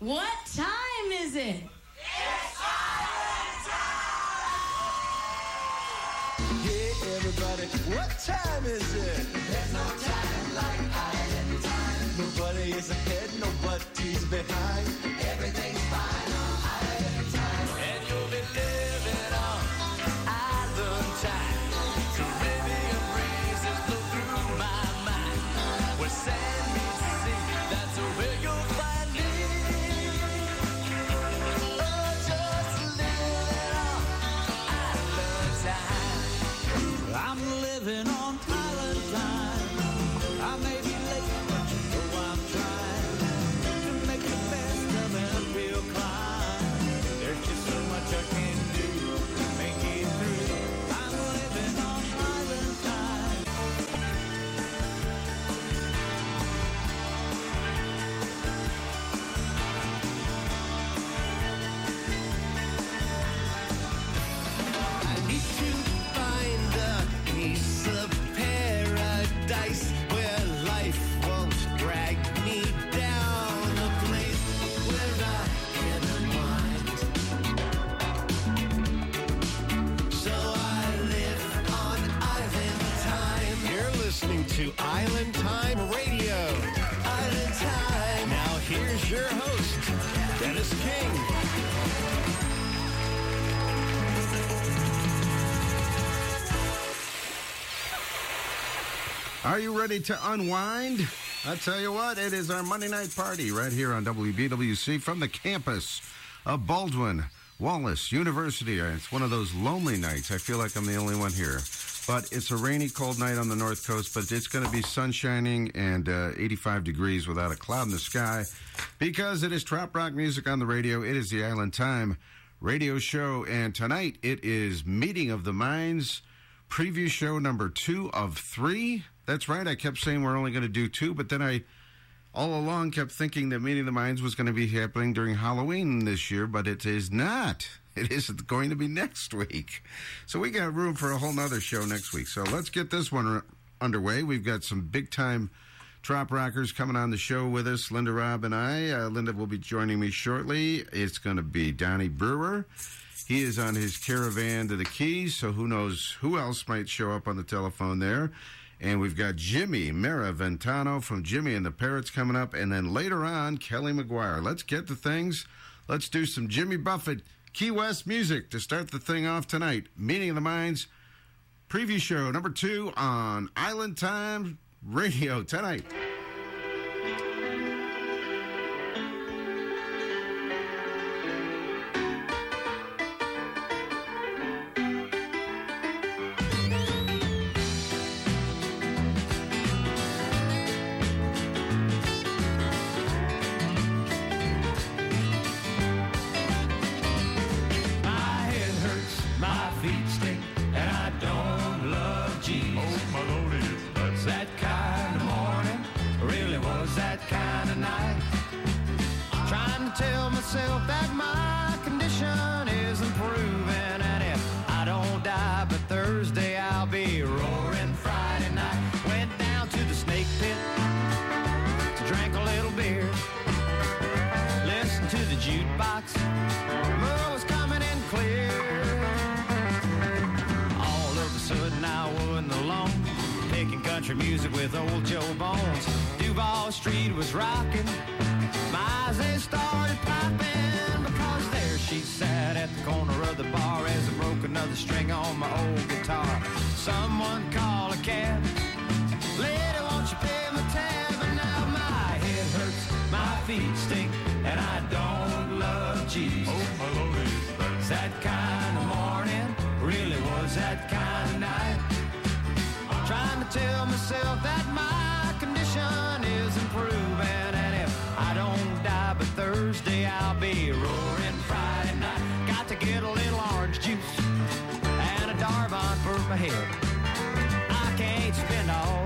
What time is it? It's Island Time! Yeah, everybody, what time is it? There's no time like island time. Nobody is ahead, nobody's behind. Island Time Radio. Island Time. Now here's your host, Dennis King. Are you ready to unwind? I tell you what, it is our Monday night party right here on WBWC from the campus of Baldwin Wallace University. It's one of those lonely nights. I feel like I'm the only one here. But it's a rainy, cold night on the North Coast, but it's going to be sun shining and uh, 85 degrees without a cloud in the sky because it is trop Rock music on the radio. It is the Island Time radio show, and tonight it is Meeting of the Minds preview show number two of three. That's right. I kept saying we're only going to do two, but then I all along kept thinking that Meeting of the Minds was going to be happening during Halloween this year, but it is not. It is going to be next week. So we got room for a whole nother show next week. So let's get this one underway. We've got some big time Trop Rockers coming on the show with us. Linda Robb and I. Uh, Linda will be joining me shortly. It's going to be Donnie Brewer. He is on his caravan to the Keys, so who knows who else might show up on the telephone there. And we've got Jimmy Maraventano from Jimmy and the Parrots coming up. And then later on, Kelly McGuire. Let's get to things. Let's do some Jimmy Buffett Key West music to start the thing off tonight. Meeting of the Minds preview show number two on Island Time Radio tonight. Feet stink, and I don't love Jesus. Oh, my Lord, is that kind of morning? Really was that kind of night? Trying to tell myself that my condition is improving, and if I don't die by Thursday, I'll be roaring Friday night. Got to get a little orange juice and a Darvon for my head. I can't spend all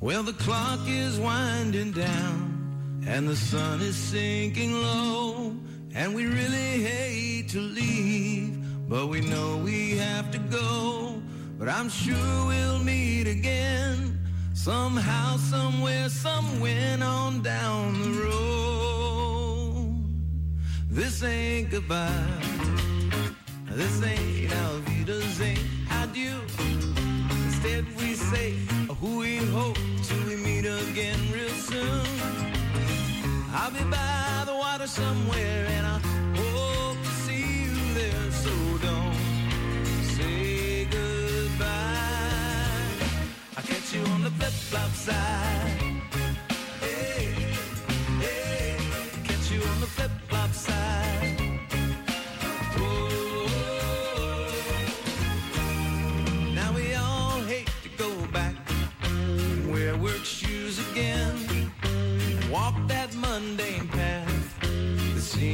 Well, the clock is winding down and the sun is sinking low. And we really hate to leave, but we know we have to go. But I'm sure we'll meet again somehow, somewhere, somewhere on down the road. This ain't goodbye. This ain't our Wiedersehen, ain't adieu. Instead, we say we hope till we meet again real soon. I'll be by the water somewhere, and I hope to see you there. So don't say goodbye. I'll catch you on the flip flop side.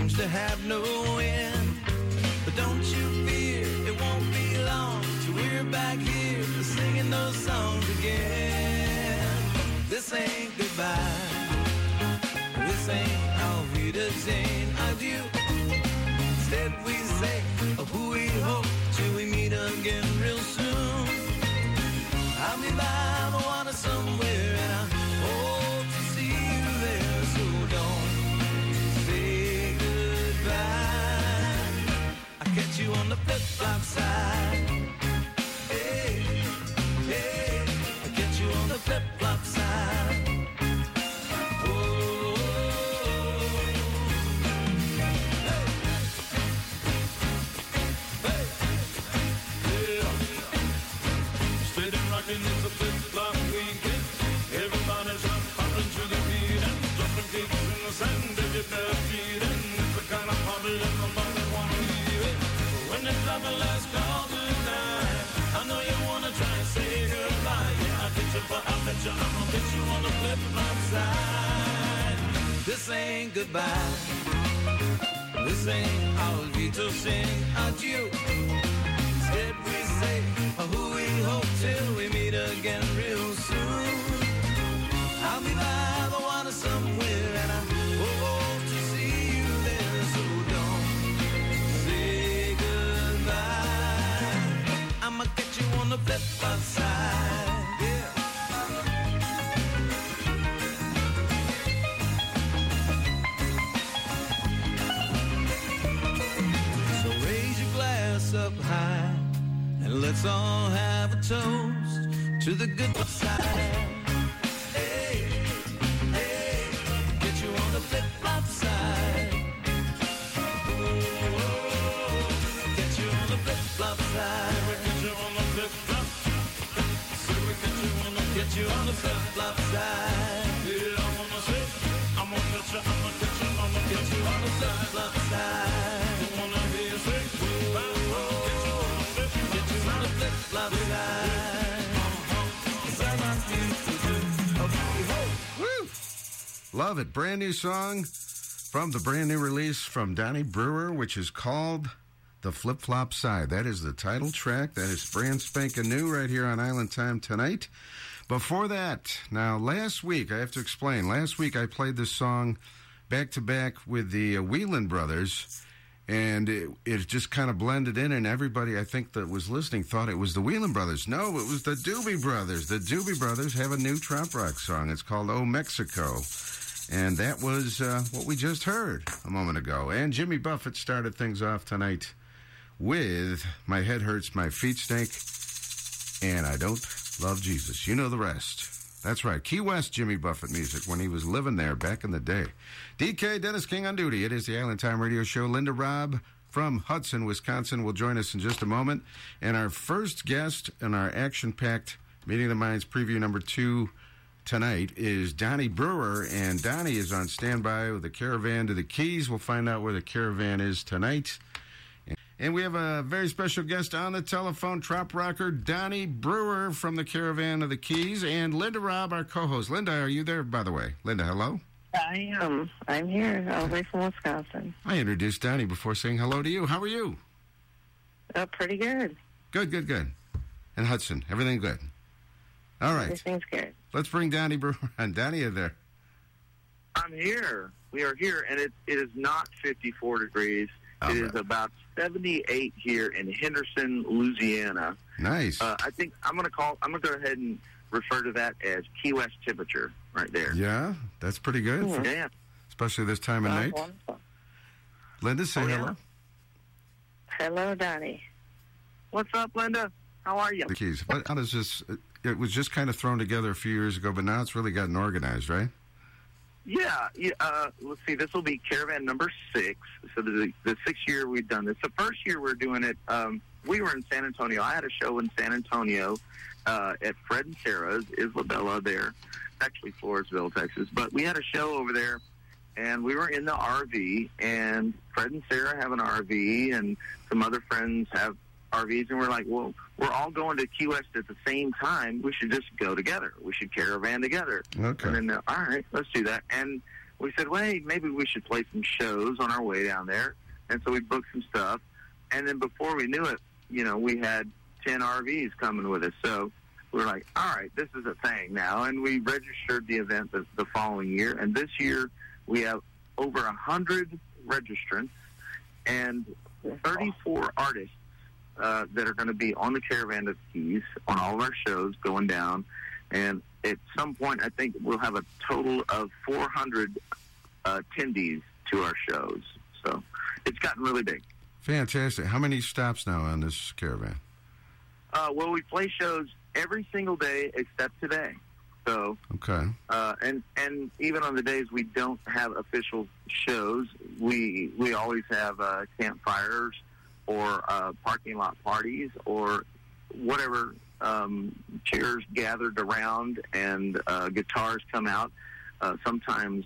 Seems to have no end. But I bet you I'm gonna get you on the flip-flop side. This ain't goodbye. This ain't our Vito sing adieu. Instead we say oh, who we hope till we meet again real soon. I'll be by the water somewhere and I hope to see you there. So don't say goodbye. I'ma get you on the flip side. Let's all have a toast to the good side. Love it. Brand new song from the brand new release from Donnie Brewer, which is called The Flip Flop Side. That is the title track. That is brand spanking new right here on Island Time tonight. Before that, now last week, I have to explain, last week I played this song back to back with the uh, Whelan Brothers. And it, it just kind of blended in, and everybody I think that was listening thought it was the Whelan Brothers. No, it was the Doobie Brothers. The Doobie Brothers have a new trop rock song. It's called "Oh Mexico," and that was uh, what we just heard a moment ago. And Jimmy Buffett started things off tonight with "My Head Hurts, My Feet Stink," and I don't love Jesus. You know the rest. That's right. Key West Jimmy Buffett music when he was living there back in the day. DK Dennis King on duty. It is the Island Time Radio Show. Linda Robb from Hudson, Wisconsin will join us in just a moment. And our first guest in our action packed Meeting of the Minds preview number two tonight is Donnie Brewer. And Donnie is on standby with the caravan to the Keys. We'll find out where the caravan is tonight. And we have a very special guest on the telephone, trop rocker Donnie Brewer from the Caravan of the Keys, and Linda Robb, our co-host. Linda, are you there, by the way? Linda, hello. I am. I'm here, all the way from Wisconsin. I introduced Donnie before saying hello to you. How are you? Uh, pretty good. Good, good, good. And Hudson, everything good? All right. Everything's good. Let's bring Danny Brewer on. Donnie, you there? I'm here. We are here, and it, it is not 54 degrees. All It right. is about 78 here in Henderson, Louisiana. Nice. Uh, I think I'm going to call. I'm going to go ahead and refer to that as Key West temperature right there. yeah, that's pretty good, for- Yeah. especially this time of night. wonderful. Linda, say Oh, yeah. hello. Hello, Donnie. What's up, Linda? How are you? The keys. But how does this? It was just kind of thrown together a few years ago, but now it's really gotten organized, right? Yeah, yeah uh, let's see. This will be caravan number six. So the the sixth year we've done this. The first year we're doing it. Um, we were in San Antonio. I had a show in San Antonio uh, at Fred and Sarah's Isabella there, actually Floresville, Texas. But we had a show over there, and we were in the RV. And Fred and Sarah have an RV, and some other friends have RVs, and we're like, well, we're all going to Key West at the same time. We should just go together. We should caravan together. Okay. And then, uh, all right, let's do that. And we said, wait, maybe we should play some shows on our way down there. And so we booked some stuff. And then before we knew it, you know, we had 10 RVs coming with us. So we were like, all right, this is a thing now. And we registered the event the, the following year. And this year we have over a 100 registrants and 34 artists uh, that are going to be on the Caravan of Keys on all of our shows going down. And at some point, I think we'll have a total of 400 uh, attendees to our shows. So it's gotten really big. Fantastic. How many stops now on this caravan? Uh, well, we play shows every single day except today. So, Okay. uh, and and even on the days we don't have official shows, we we always have uh, campfires or uh, parking lot parties or whatever um, chairs gathered around and uh, guitars come out. Uh, sometimes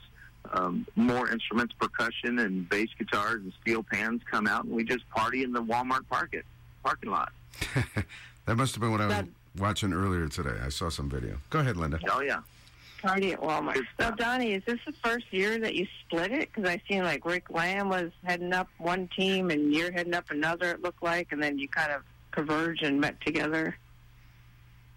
um, more instruments, percussion and bass guitars and steel pans come out, and we just party in the Walmart parking parking lot. that must have been what I was That- watching earlier today. I saw some video. Go ahead, Linda. Oh yeah. Party at Walmart. Good So. Donnie, is this the first year that you split it? Because I seen like Rick Lamb was heading up one team and you're heading up another, it looked like, and then you kind of converged and met together.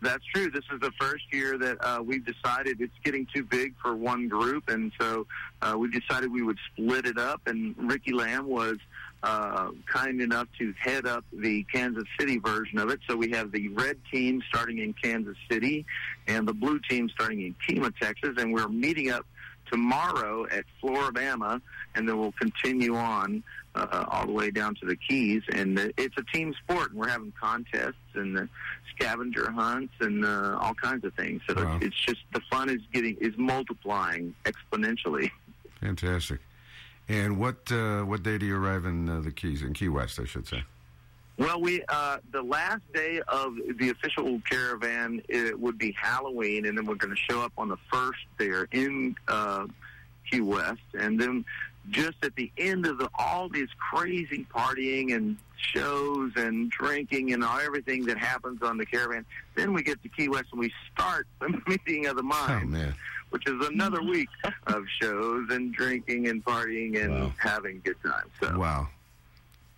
That's true. This is the first year that uh, we've decided it's getting too big for one group, and so uh, we decided we would split it up. And Ricky Lamb was uh, kind enough to head up the Kansas City version of it. So we have the red team starting in Kansas City, and the blue team starting in Kemah, Texas, and we're meeting up tomorrow at Flora-Bama, and then we'll continue on uh, all the way down to the Keys. And it's a team sport, and we're having contests and scavenger hunts and uh, all kinds of things. So Wow. it's, it's just the fun is getting is multiplying exponentially. Fantastic. And what uh, what day do you arrive in uh, the Keys in Key West? I should say. Well, we uh, the last day of the official caravan it would be Halloween, and then we're going to show up on the first there in uh, Key West, and then just at the end of the, all this crazy partying and shows and drinking and all, everything that happens on the caravan, then we get to Key West and we start the meeting of the Oh man. Which is another week of shows and drinking and partying and Wow. having good times. So. Wow.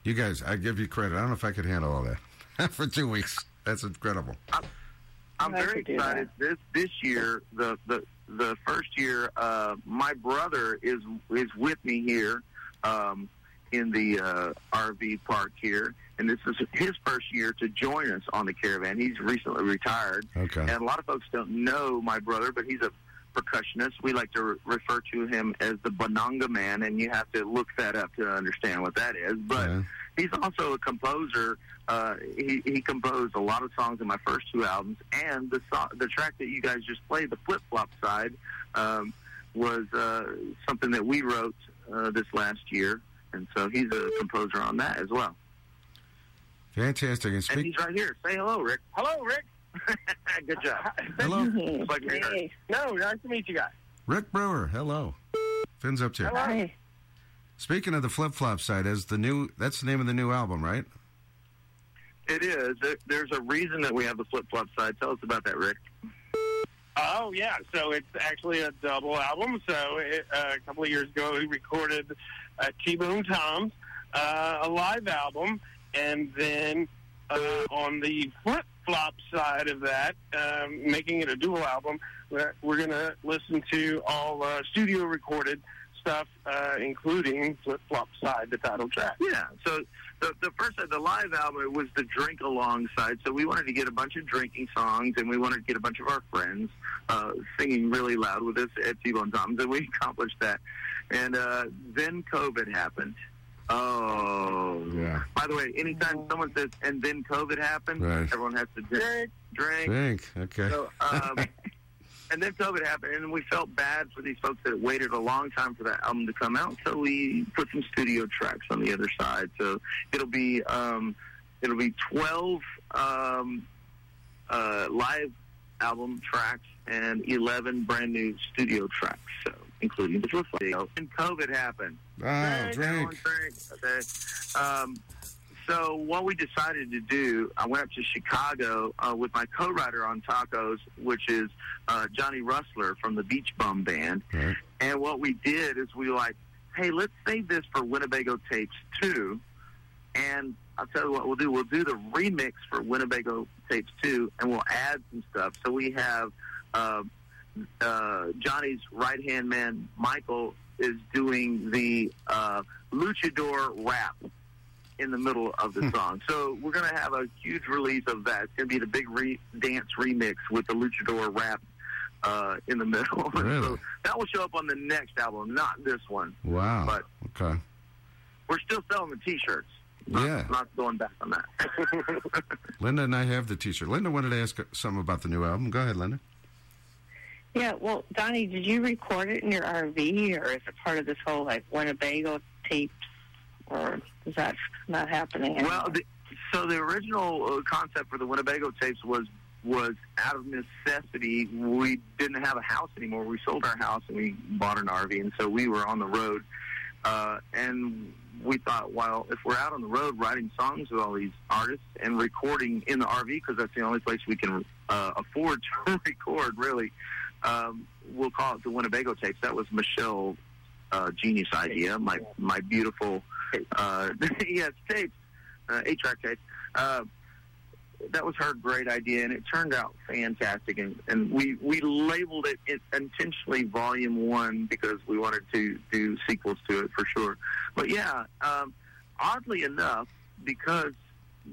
You guys, I give you credit. I don't know if I could handle all that for two weeks. That's incredible. I'm I very excited. This this year, the the the first year, uh, my brother is is with me here um, in the uh, RV park here, and this is his first year to join us on the caravan. He's recently retired, Okay. and a lot of folks don't know my brother, but he's a percussionist. We like to re- refer to him as the Bonanga Man, and you have to look that up to understand what that is. But Yeah. he's also a composer. Uh, he, he composed a lot of songs in my first two albums, and the so- the track that you guys just played, the flip flop side, um, was uh, something that we wrote uh, this last year, and so he's a composer on that as well. Fantastic. And And he's right here. Say hello, Rick. Hello, Rick. Good job. Hello, Like we. Hey, No, nice to meet you guys. Rick Brewer. Hello. Finn's up here. hi. Speaking of the flip flop side, as the new that's the name of the new album, right? It is. There- There's a reason that we have the flip flop side. Tell us about that, Rick. Oh yeah, so it's actually a double album. So it, uh, a couple of years ago, we recorded uh, T-Bone Tom's uh, a live album, and then uh, on the flip flip-flop side of that, um, making it a dual album, we're, we're going to listen to all uh, studio recorded stuff, uh, including flip-flop side, the title track. Yeah. So the the first the live album was the drink along side. So we wanted to get a bunch of drinking songs, and we wanted to get a bunch of our friends uh, singing really loud with us at T-Bone Tom's, and we accomplished that. And uh, then COVID happened. Oh. Yeah. By the way, anytime someone says "and then COVID happened," Right. everyone has to drink. Drink. drink. Okay. So, um, and then COVID happened, and we felt bad for these folks that waited a long time for that album to come out. So we put some studio tracks on the other side. So it'll be um, it'll be twelve um, uh, live album tracks and eleven brand new studio tracks. So including the video. And COVID happened. Oh, Drink, drink. Okay. Um, so what we decided to do, I went up to Chicago uh, with my co-writer on Tacos, which is uh, Johnny Rustler from the Beach Bum Band. And what we did is we were like, hey, let's save this for Winnebago Tapes 2. And I'll tell you what we'll do. We'll do the remix for Winnebago Tapes 2, and we'll add some stuff. So we have uh, uh, Johnny's right-hand man, Michael, is doing the uh, luchador rap in the middle of the song. So we're going to have a huge release of that. It's going to be the big re- dance remix with the luchador rap uh, in the middle. Really? so that will show up on the next album, not this one. Wow. But Okay. we're still selling the T-shirts. Not, Yeah. not going back on that. Linda and I have the T-shirt. Linda wanted to ask something about the new album. Go ahead, Linda. Yeah, well, Donnie, did you record it in your RV, or is it part of this whole like Winnebago tapes, or is that not happening? Anymore? Well, the, so the original uh, concept for the Winnebago tapes was was out of necessity. We didn't have a house anymore. We sold our house and we bought an RV, and so we were on the road. Uh, and we thought, well, if we're out on the road writing songs with all these artists and recording in the RV, because that's the only place we can uh, afford to record, really, um, we'll call it the Winnebago tapes. That was Michelle uh, genius idea. My my beautiful, uh, yes, tapes, uh, eight track tapes. Uh, that was her great idea, and it turned out fantastic. And, and we we labeled it, it intentionally Volume One because we wanted to do sequels to it for sure. But yeah, um, oddly enough, because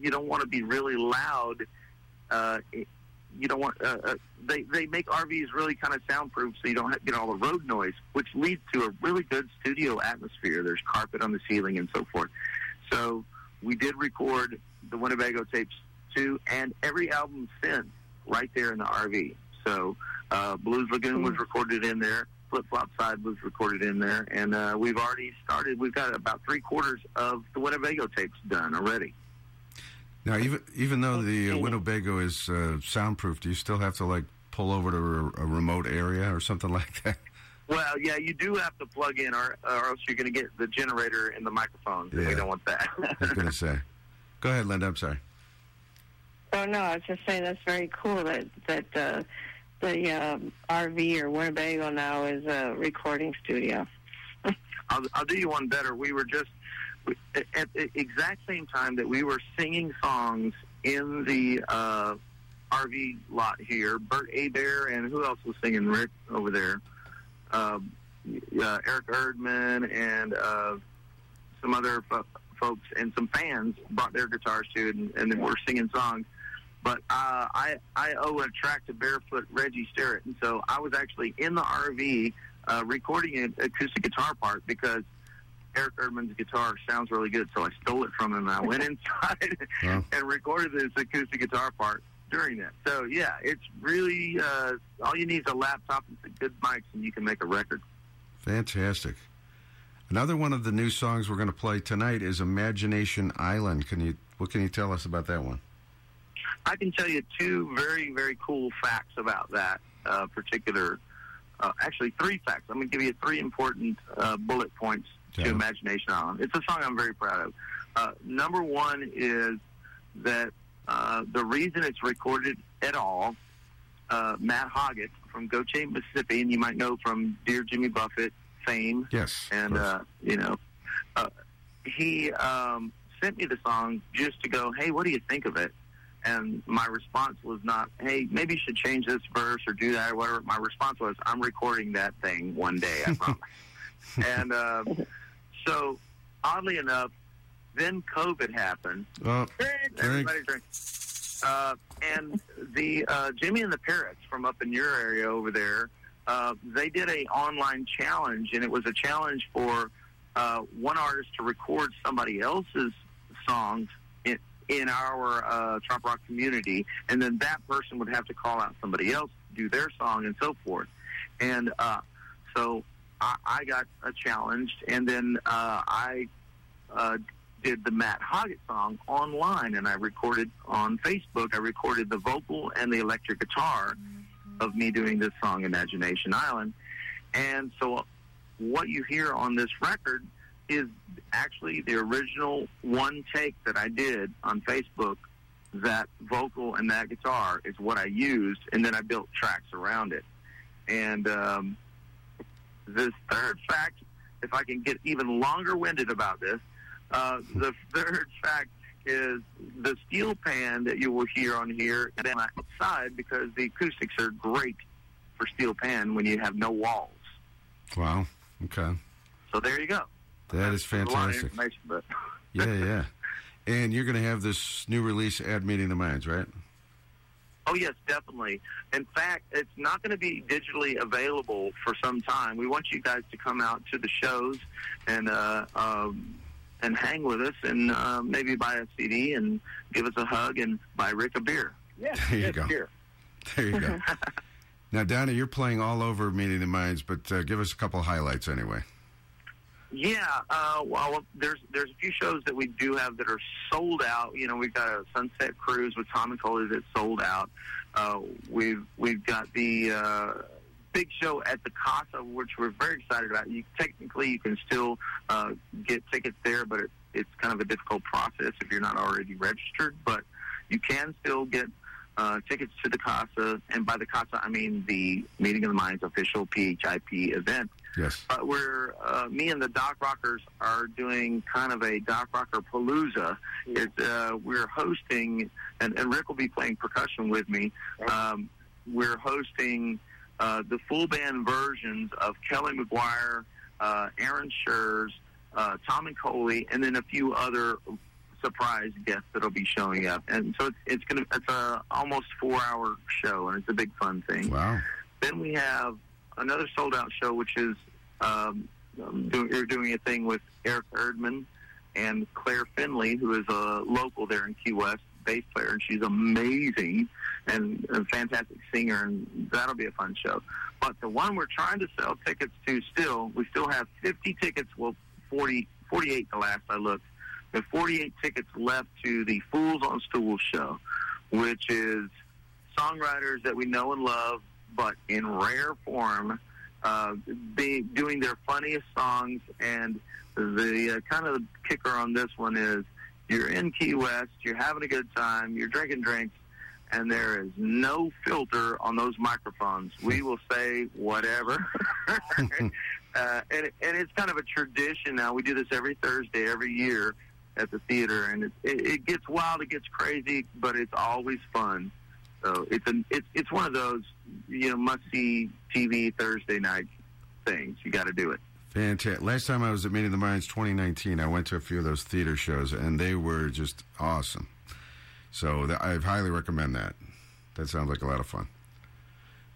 you don't want to be really loud. Uh, you don't want uh, uh, they they make RVs really kind of soundproof, so you don't have, get all the road noise, which leads to a really good studio atmosphere. There's carpet on the ceiling and so forth. So we did record the Winnebago tapes too, and every album since right there in the RV. So uh, Blues Lagoon was recorded in there. Flip Flop Side was recorded in there, and uh, we've already started. We've got about three quarters of the Winnebago tapes done already. Now, even even though the uh, Winnebago is uh, soundproof, do you still have to like pull over to a, a remote area or something like that? Well, yeah, you do have to plug in, or, or else you're going to get the generator in the microphone. Yeah. We don't want that. I was going to say. Go ahead, Linda. I'm sorry. Oh no, I was just saying that's very cool that that uh, the um, RV or Winnebago now is a recording studio. I'll, I'll do you one better. We were just we- at the exact same time that we were singing songs in the uh, RV lot here. Bert Abear and who else was singing? Rick over there. Um, uh, Eric Erdman and uh, some other fo- folks and some fans brought their guitars too, and, and then we're singing songs. But uh, I I owe a track to Barefoot Reggie Sterrett, and so I was actually in the RV uh, recording an acoustic guitar part because Eric Erdman's guitar sounds really good, so I stole it from him. and I went inside Wow. and recorded this acoustic guitar part during that. So yeah, it's really uh, all you need is a laptop and some good mics, and you can make a record. Fantastic. Another one of the new songs we're going to play tonight is Imagination Island. Can you what can you tell us about that one? I can tell you two very, very cool facts about that uh, particular. Uh, actually, three facts. I'm going to give you three important uh, bullet points Okay. to Imagination Island. It's a song I'm very proud of. Uh, number one is that uh, the reason it's recorded at all, uh, Matt Hoggett from Gautier, Mississippi, and you might know from Dear Jimmy Buffett fame, Yes. and uh, you know, uh, he um, sent me the song just to go, hey, what do you think of it? And my response was not, hey, maybe you should change this verse or do that or whatever. My response was, I'm recording that thing one day, I promise. and uh, so, oddly enough, then COVID happened. Oh, Everybody drink. Uh, and the uh, Jimmy and the Parrots from up in your area over there, uh, they did a online challenge, and it was a challenge for uh, one artist to record somebody else's songs in, in our uh, trop rock community, and then that person would have to call out somebody else to do their song and so forth. And uh, so I, I got challenged, and then uh, I uh, did the Matt Hoggett song online, and I recorded on Facebook. I recorded the vocal and the electric guitar of me doing this song, Imagination Island. And so, what you hear on this record is actually the original one take that I did on Facebook. That vocal and that guitar is what I used, and then I built tracks around it. And um, this third fact, if I can get even longer winded about this, uh, the third fact is the steel pan that you will hear on here and outside because the acoustics are great for steel pan when you have no walls. wow. Okay. So there you go. That is There's a lot of fantastic. information, but Yeah, yeah. And you're going to have this new release at Meeting the Minds, right? Oh yes, definitely. In fact, it's not going to be digitally available for some time. We want you guys to come out to the shows and uh, um, and hang with us, and uh, maybe buy a CD and give us a hug and buy Rick a beer. Yeah, There you yes, go. Here. There you go. now, Donnie, you're playing all over Meeting the Minds, but uh, give us a couple highlights anyway. Yeah, uh, well, there's there's a few shows that we do have that are sold out. You know, we've got a Sunset Cruise with Tom and Coley that's sold out. Uh, we've we've got the uh, big show at the Casa, which we're very excited about. You technically you can still uh, get tickets there, but it, it's kind of a difficult process if you're not already registered. But you can still get uh, tickets to the Casa, and by the Casa I mean the Meeting of the Minds official PHIP event. Yes. But we're uh, me and the Doc Rockers are doing kind of a Doc Rocker Palooza. It's uh, we're hosting, and, and Rick will be playing percussion with me. Um, we're hosting uh, the full band versions of Kelly McGuire, uh, Aaron Schurz, uh, Tom and Coley, and then a few other surprise guests that'll be showing up. And so it's, it's gonna it's a almost four hour show, and it's a big fun thing. Wow. Then we have another sold out show, which is um, um, doing, we're doing a thing with Eric Erdman and Claire Finley, who is a local there in Key West, bass player, and she's amazing and a fantastic singer, and that'll be a fun show. But the one we're trying to sell tickets to still, we still have 50 tickets, well, 40, 48 the last I looked. Have 48 tickets left to the Fools on Stools show, which is songwriters that we know and love, but in rare form, uh, be, doing their funniest songs. And the uh, kind of the kicker on this one is you're in Key West, you're having a good time, you're drinking drinks, and there is no filter on those microphones. We will say whatever. uh, and, and it's kind of a tradition now. We do this every Thursday, every year at the theater, and it, it, it gets wild, it gets crazy, but it's always fun. So it's an it's it's one of those you know must see TV Thursday night things. You got to do it. Fantastic. Last time I was at Meeting the Minds 2019, I went to a few of those theater shows, and they were just awesome. So th- I highly recommend that. That sounds like a lot of fun.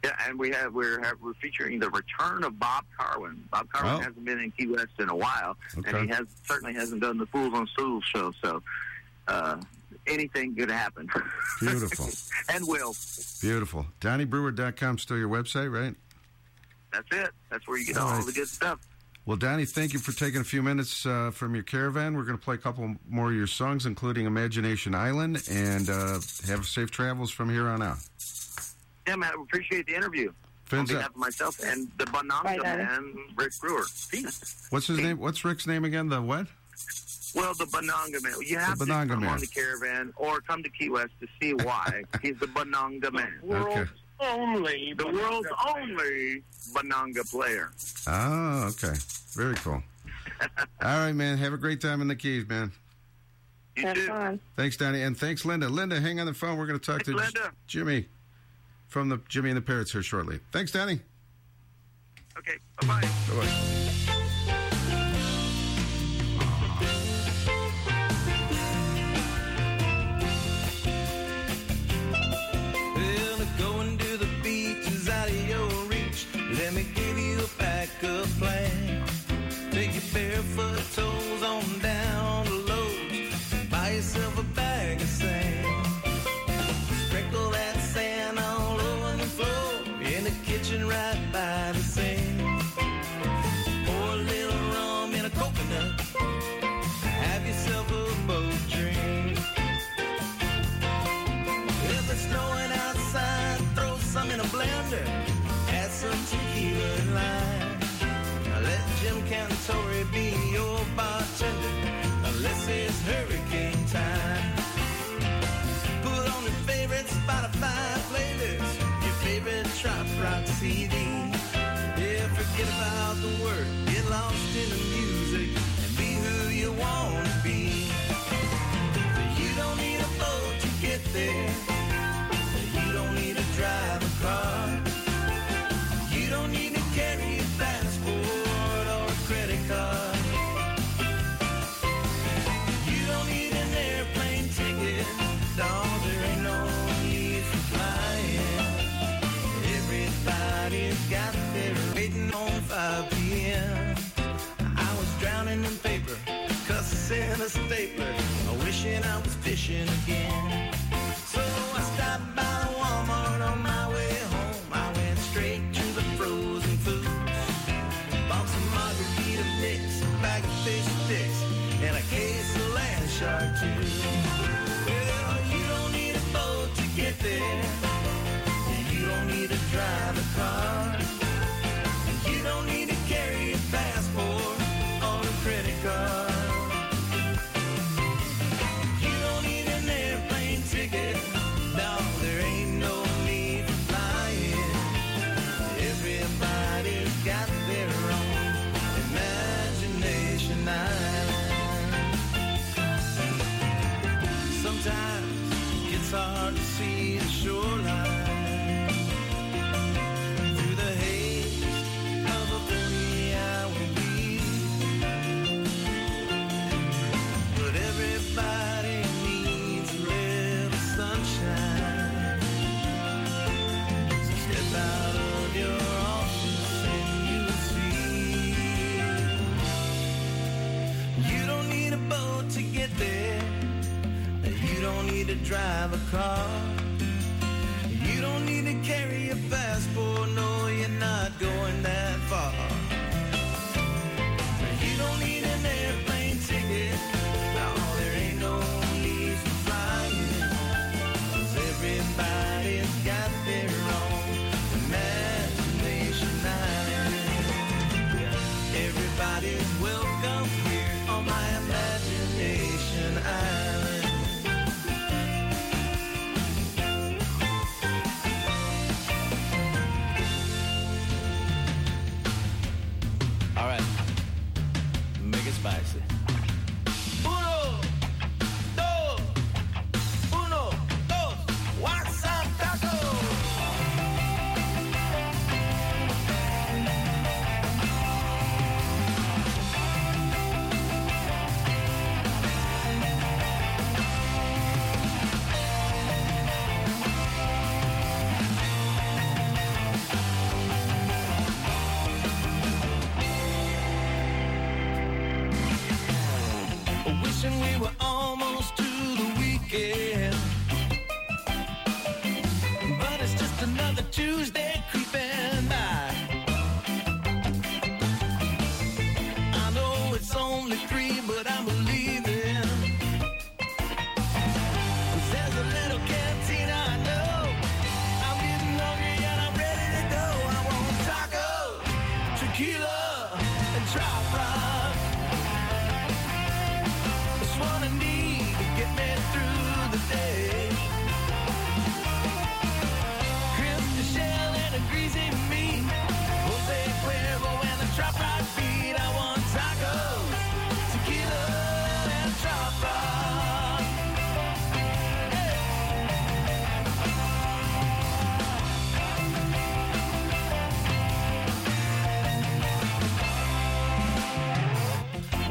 Yeah, and we have we're have, we're featuring the return of Bob Karwin. Bob Karwin Oh. hasn't been in Key West in a while, Okay. and he has certainly hasn't done the Fools on Stools show. So uh, anything could happen. Beautiful. and will. Beautiful. DonnieBrewer.com still your website, right? That's it. That's where you get All all right. the good stuff. Well, Donnie, thank you for taking a few minutes uh, from your caravan. We're going to play a couple more of your songs, including Imagination Island, and uh, have safe travels from here on out. Yeah, man. I appreciate the interview. Fins on up. of myself and the Bonanza Daddy. man, Rick Brewer. Peace. What's his name? What's Rick's name again? The what? Well, the Bonanga Man. You have The to come Man. on the caravan or come to Key West to see why. He's the Bonanga Man. World's only. The world's only Bonanga player. Oh, okay. Very cool. All right, man. Have a great time in the Keys, man. You Have too. fun. Thanks, Donnie, and thanks, Linda. Linda, hang on the phone. We're going to talk Thanks, to Linda. Jimmy from the Jimmy and the Parrots here shortly. Thanks, Donnie. Okay. Bye bye. Bye-bye. A plan. Take your barefoot toes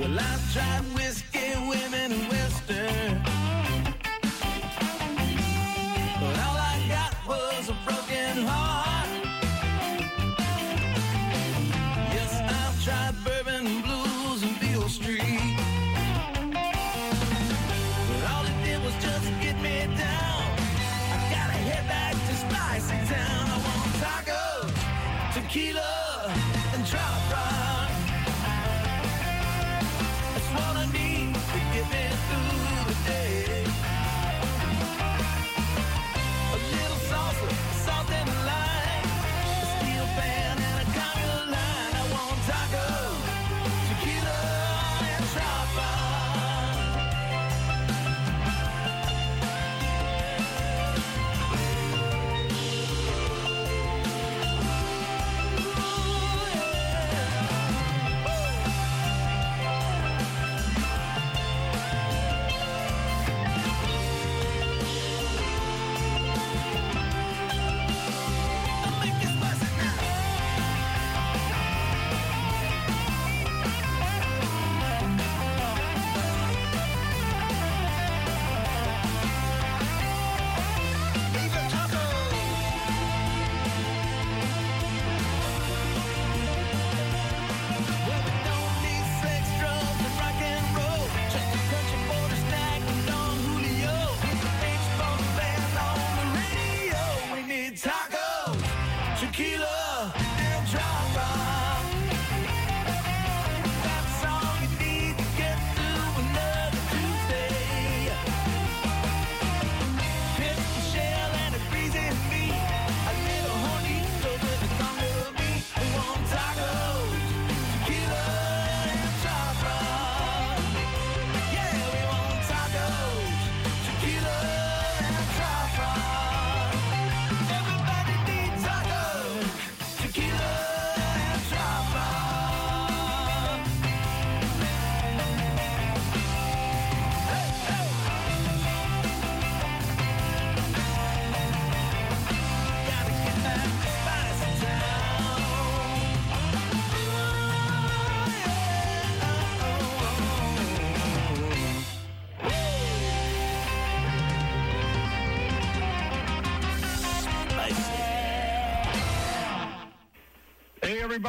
Well, I've tried whiskey.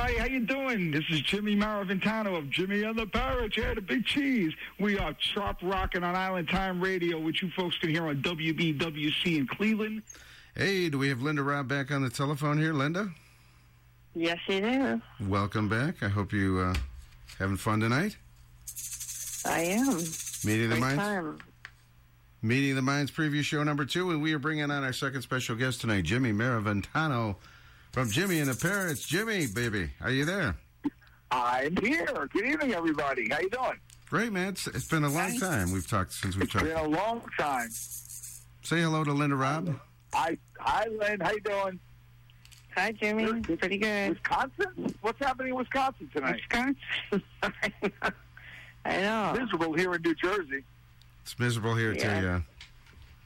Everybody. How you doing? This is Jimmy Maraventano of Jimmy and the Parrots. Yeah, the Big Cheese. We are Trop Rocking on Island Time Radio, which you folks can hear on WBWC in Cleveland. Hey, do we have Linda Robb back on the telephone here? Linda, Yes, you do. welcome back. I hope you uh, having fun tonight. I am. Meeting of the Minds. time. Meeting the Minds preview show number two, and we are bringing on our second special guest tonight, Jimmy Maraventano from Jimmy and the Parrots. Jimmy, baby, are you there? I'm here. Good evening, everybody. How you doing? Great, man. It's, it's been a long time. We've talked since we've It's talked. been a long time. Say hello to Linda Robb. Hi, hi, Lynn. How you doing? Hi, Jimmy. Pretty good. Wisconsin? What's happening in Wisconsin tonight? Wisconsin. I know. Miserable here in New Jersey. It's miserable here Yeah. too. Yeah,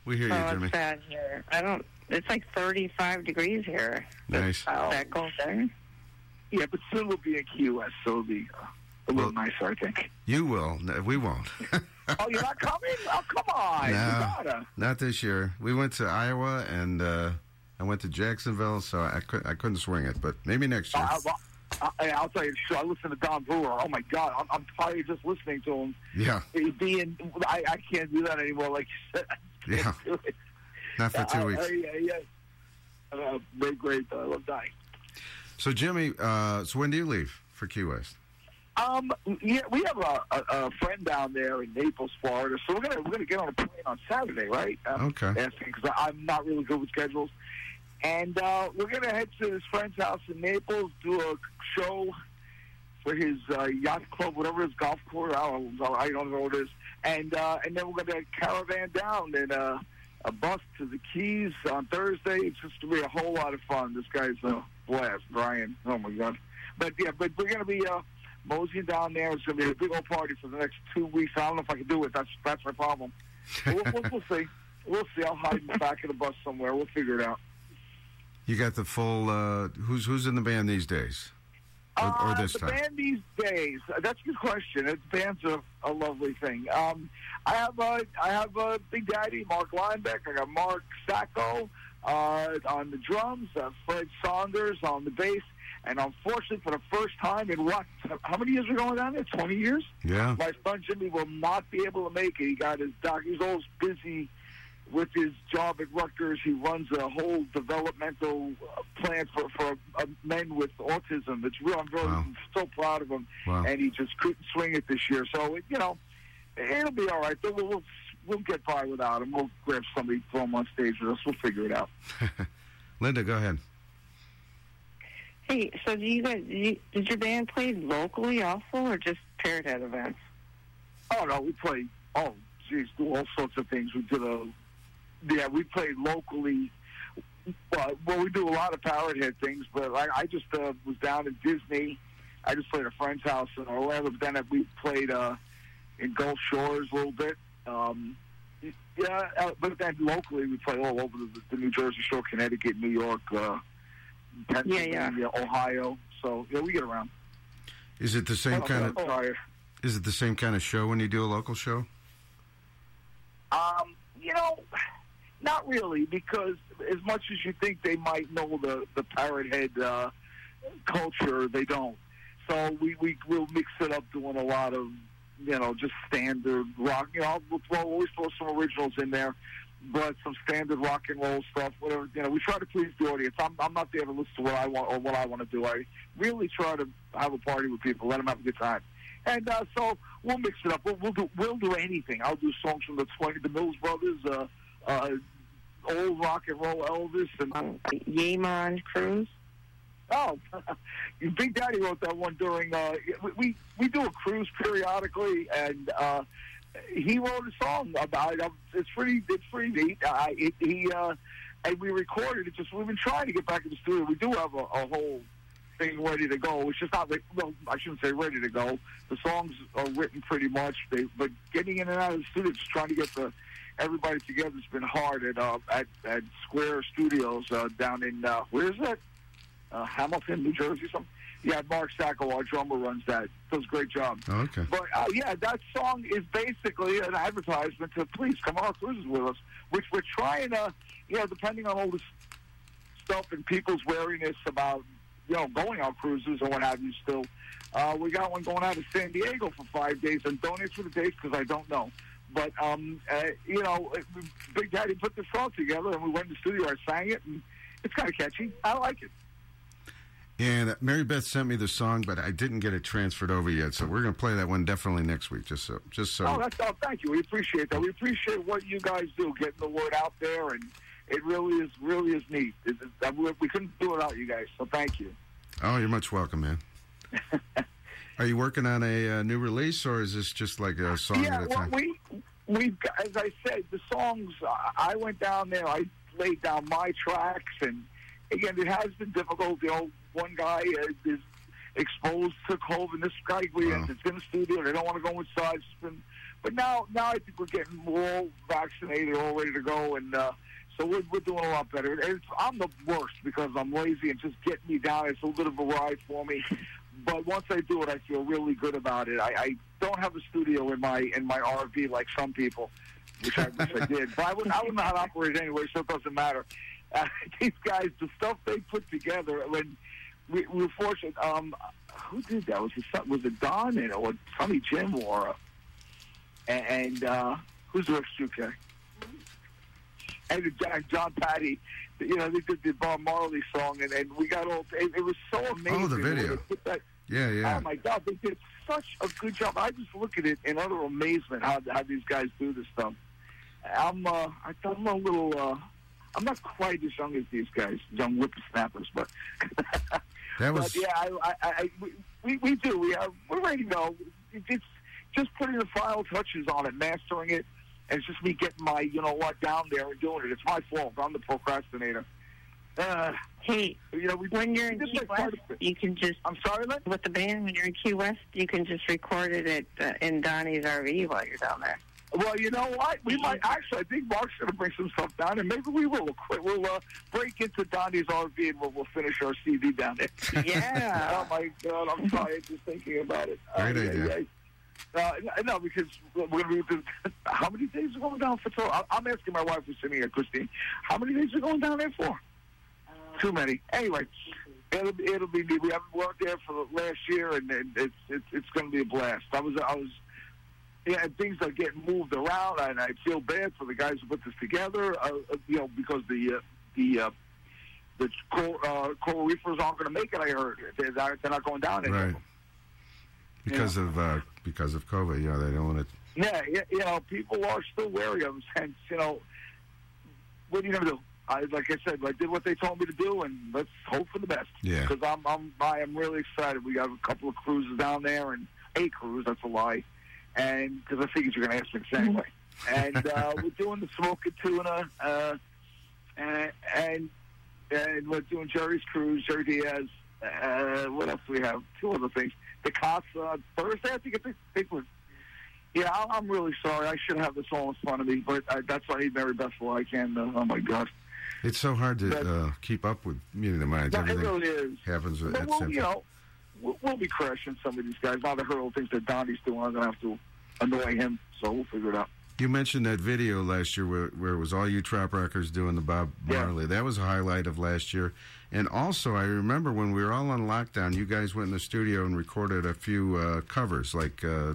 we hear you, oh, Jimmy. it's bad here. I don't. It's like 35 degrees here. Nice. That cold there? Yeah, but soon we'll be in Key West, so it'll be uh, a little nicer, I think. You will. No, we won't. oh, you're not coming? Oh, come on. You no, gotta. not this year. We went to Iowa and uh, I went to Jacksonville, so I, could, I couldn't swing it. But maybe next year. I, I, I'll tell you, sure, I listen to Don Brewer. Oh my God, I'm, I'm tired just listening to him. Yeah, Being, I, I can't do that anymore. Like you said, I can't Yeah. Not for two Uh, weeks. uh, yeah, yeah. Uh, great, great. I love dying. So Jimmy, uh, so when do you leave for Key West? Um, yeah, we have a, a, a friend down there in Naples, Florida. So we're gonna we're gonna get on a plane on Saturday, right? Um, Okay. Because I'm not really good with schedules, and uh, we're gonna head to his friend's house in Naples, do a show for his uh, yacht club, whatever his golf course. I don't, know- I don't know what it is, and uh, and then we're gonna caravan down and. a, a bus to the Keys on Thursday. It's just gonna be a whole lot of fun. This guy's a blast, Brian. Oh my god! But yeah, but we're gonna be. Uh, moseying down there. It's going to be a big old party for the next two weeks. I don't know if I can do it. That's that's my problem. We'll, we'll, we'll see. We'll see. I'll hide in the back of the bus somewhere. We'll figure it out. You got the full. Uh, who's who's in the band these days, or, or Uh, this the time? band these days. uh, That's a good question. It's band's are a lovely thing. Um, I have a I have a Big Daddy Mark Linebeck. I got Mark Sacco uh, on the drums. Uh, Fred Saunders on the bass. And unfortunately, for the first time in what? How many years are going down there? Twenty years. Yeah. My son Jimmy will not be able to make it. He got his doc. He's always busy with his job at Rutgers. He runs a whole developmental uh, plan for for uh, men with autism. It's real. I'm really Wow. so proud of him. Wow. And he just couldn't swing it this year. So it, you know, it'll be all right. We'll, we'll we'll get by without him. We'll grab somebody, throw him on stage with us. We'll figure it out. Linda, go ahead. Hey, so do you guys? Did, you, did your band play locally also, or just Parrot Head events? Oh no, we played. Oh, geez, do all sorts of things. We did a. Yeah, we played locally. Well, well, we do a lot of Parrot Head things, but I, I just uh, was down in Disney. I just played a friend's house in Orlando. But then we played uh, in Gulf Shores a little bit. Um, yeah, uh, but then locally we play all over the, the New Jersey Shore, Connecticut, New York, uh, Pennsylvania, Ohio. So yeah, we get around. Is it the same Oh, kind of? I'm. Is it the same kind of show when you do a local show? Um, you know, not really, because as much as you think they might know the the parrot head uh, culture, they don't. So we we will mix it up, doing a lot of you know just standard rock. You know, we'll throw always throw some originals in there, but some standard rock and roll stuff. Whatever you know, we try to please the audience. I'm I'm not there to listen to what I want or what I want to do. I really try to have a party with people, let them have a good time. And uh, so we'll mix it up. We'll, we'll do we'll do anything. I'll do songs from the twenty, the Mills Brothers, uh, uh, old rock and roll Elvis, and Yeamon Cruise. Oh, Big Daddy wrote that one during. Uh, we- we we do a cruise periodically, and uh, he wrote a song about it. It's pretty it's pretty neat. Uh, it, he uh, and we recorded it. Just we've been trying to get back in the studio. We do have a, a whole thing ready to go. It's just not well, I shouldn't say ready to go. The songs are written pretty much, they, but getting in and out of the studio, just trying to get the everybody together has been hard at uh, at, at Square Studios uh, down in uh, where is that? Uh, Hamilton, New Jersey, something. Yeah, Mark Sacco, our drummer, runs that. Does a great job. Oh, okay. But uh, yeah, that song is basically an advertisement to please come on cruises with us, which we're trying to, you know, depending on all this stuff and people's wariness about you know, going on cruises or what have you. Still, uh, we got one going out of San Diego for five days, and don't answer the dates because I don't know. But um, uh, you know, Big Daddy put the song together, and we went in the studio. I sang it, and it's kind of catchy. I like it. And Mary Beth sent me the song, but I didn't get it transferred over yet. So we're going to play that one definitely next week. Just so, just so. Oh, that's oh, thank you. We appreciate that. We appreciate what you guys do, getting the word out there, and it really is really is neat. It, it, we- we couldn't do it without you guys, so thank you. Oh, you're much welcome, man. Are you working on a uh, new release, or is this just like a song yeah, at a well, time? we we as I said, the songs. uh, I went down there. I laid down my tracks, and again, it has been difficult. You know, one guy uh, is exposed to COVID. This guy, we Wow. it's in the studio. And they don't want to go inside. Been, but now, now I think we're getting we're vaccinated, all ready to go, and. uh so we're, we're doing a lot better. It's, I'm the worst because I'm lazy and just getting me down. It's a little bit of a ride for me. But once I do it, I feel really good about it. I, I don't have a studio in my in my RV like some people, which I wish I did. But I wouldn't, I wouldn't operate anyway, so it doesn't matter. Uh, these guys, the stuff they put together, when we, we were fortunate. Um, who did that? Was it was it Don and or Sonny Jim or and, uh, who's the extra guy? And John, John Patty, you know, they did the Bob Marley song, and, and we got all. It, it was so amazing. Oh, the video. that- Yeah, yeah. Oh my God, they did such a good job. I just look at it in utter amazement how how these guys do this stuff. I'm uh, I, I'm a little. Uh, I'm not quite as young as these guys, young whippersnappers, but That was but yeah, I, I, I we- we we do. We have we're ready to go. It's just putting the final touches on it, mastering it, and it's just me getting my you know what down there and doing it. It's my fault. I'm the procrastinator. Uh, Hey, you know, we, when you're in we Key like West, you can just I'm sorry, Lynn? with the band. When you're in Key West, you can just record it at uh, in Donnie's RV while you're down there. Well, you know what? We might actually. I think Mark's going to bring some stuff down, and maybe we will. We'll, we'll uh, break into Donnie's RV and we'll, we'll finish our CD down there. Yeah. oh my God, I'm tired just thinking about it. Great Uh, yeah, idea. yeah. Uh, no, because we're going to be. How many days are going down for? tour? I- I'm asking my wife who's sitting here, Christine. How many days are going down there for? Too many. Anyway, it'll be, it'll be neat. We haven't worked there for the last year, and, and it's it's it's going to be a blast. I was I was yeah, and things are getting moved around, and I feel bad for the guys who put this together. Uh, uh, you know, because the uh, the uh, the coral, uh, coral reefers aren't going to make it. I heard they're not, they're not going down anymore. right because of uh, because of COVID. Yeah, they don't want to. Yeah, yeah, you know, people are still wary of us. Hence, you know, what are you going to do? I, like I said, I did what they told me to do, and let's hope for the best. Yeah. Because I'm, I'm, I am really excited. We got a couple of cruises down there, and a cruise. That's a lie. And because I figured you're going to ask me this anyway. and uh, we're doing the smoking tuna, uh, and, and and we're doing Jerry's cruise, Jerry Diaz. Uh, what else do we have? Two other things. The Casa Thursday. I think it's I think we're yeah, I- I'm really sorry. I should have this all in front of me, but I, that's why I need Mary Beth while I can. Uh, oh my God, It's so hard to But- uh, keep up with meeting the minds. No, it really is. happens at we'll, you know, we'll, we'll be crashing some of these guys. Now the hurdle things that Donnie's doing, I'm gonna have to annoy him. So we'll figure it out. You mentioned that video last year where, where it was all you trop rockers doing the Bob Yeah. Marley. That was a highlight of last year. And also, I remember when we were all on lockdown, you guys went in the studio and recorded a few uh, covers, like uh,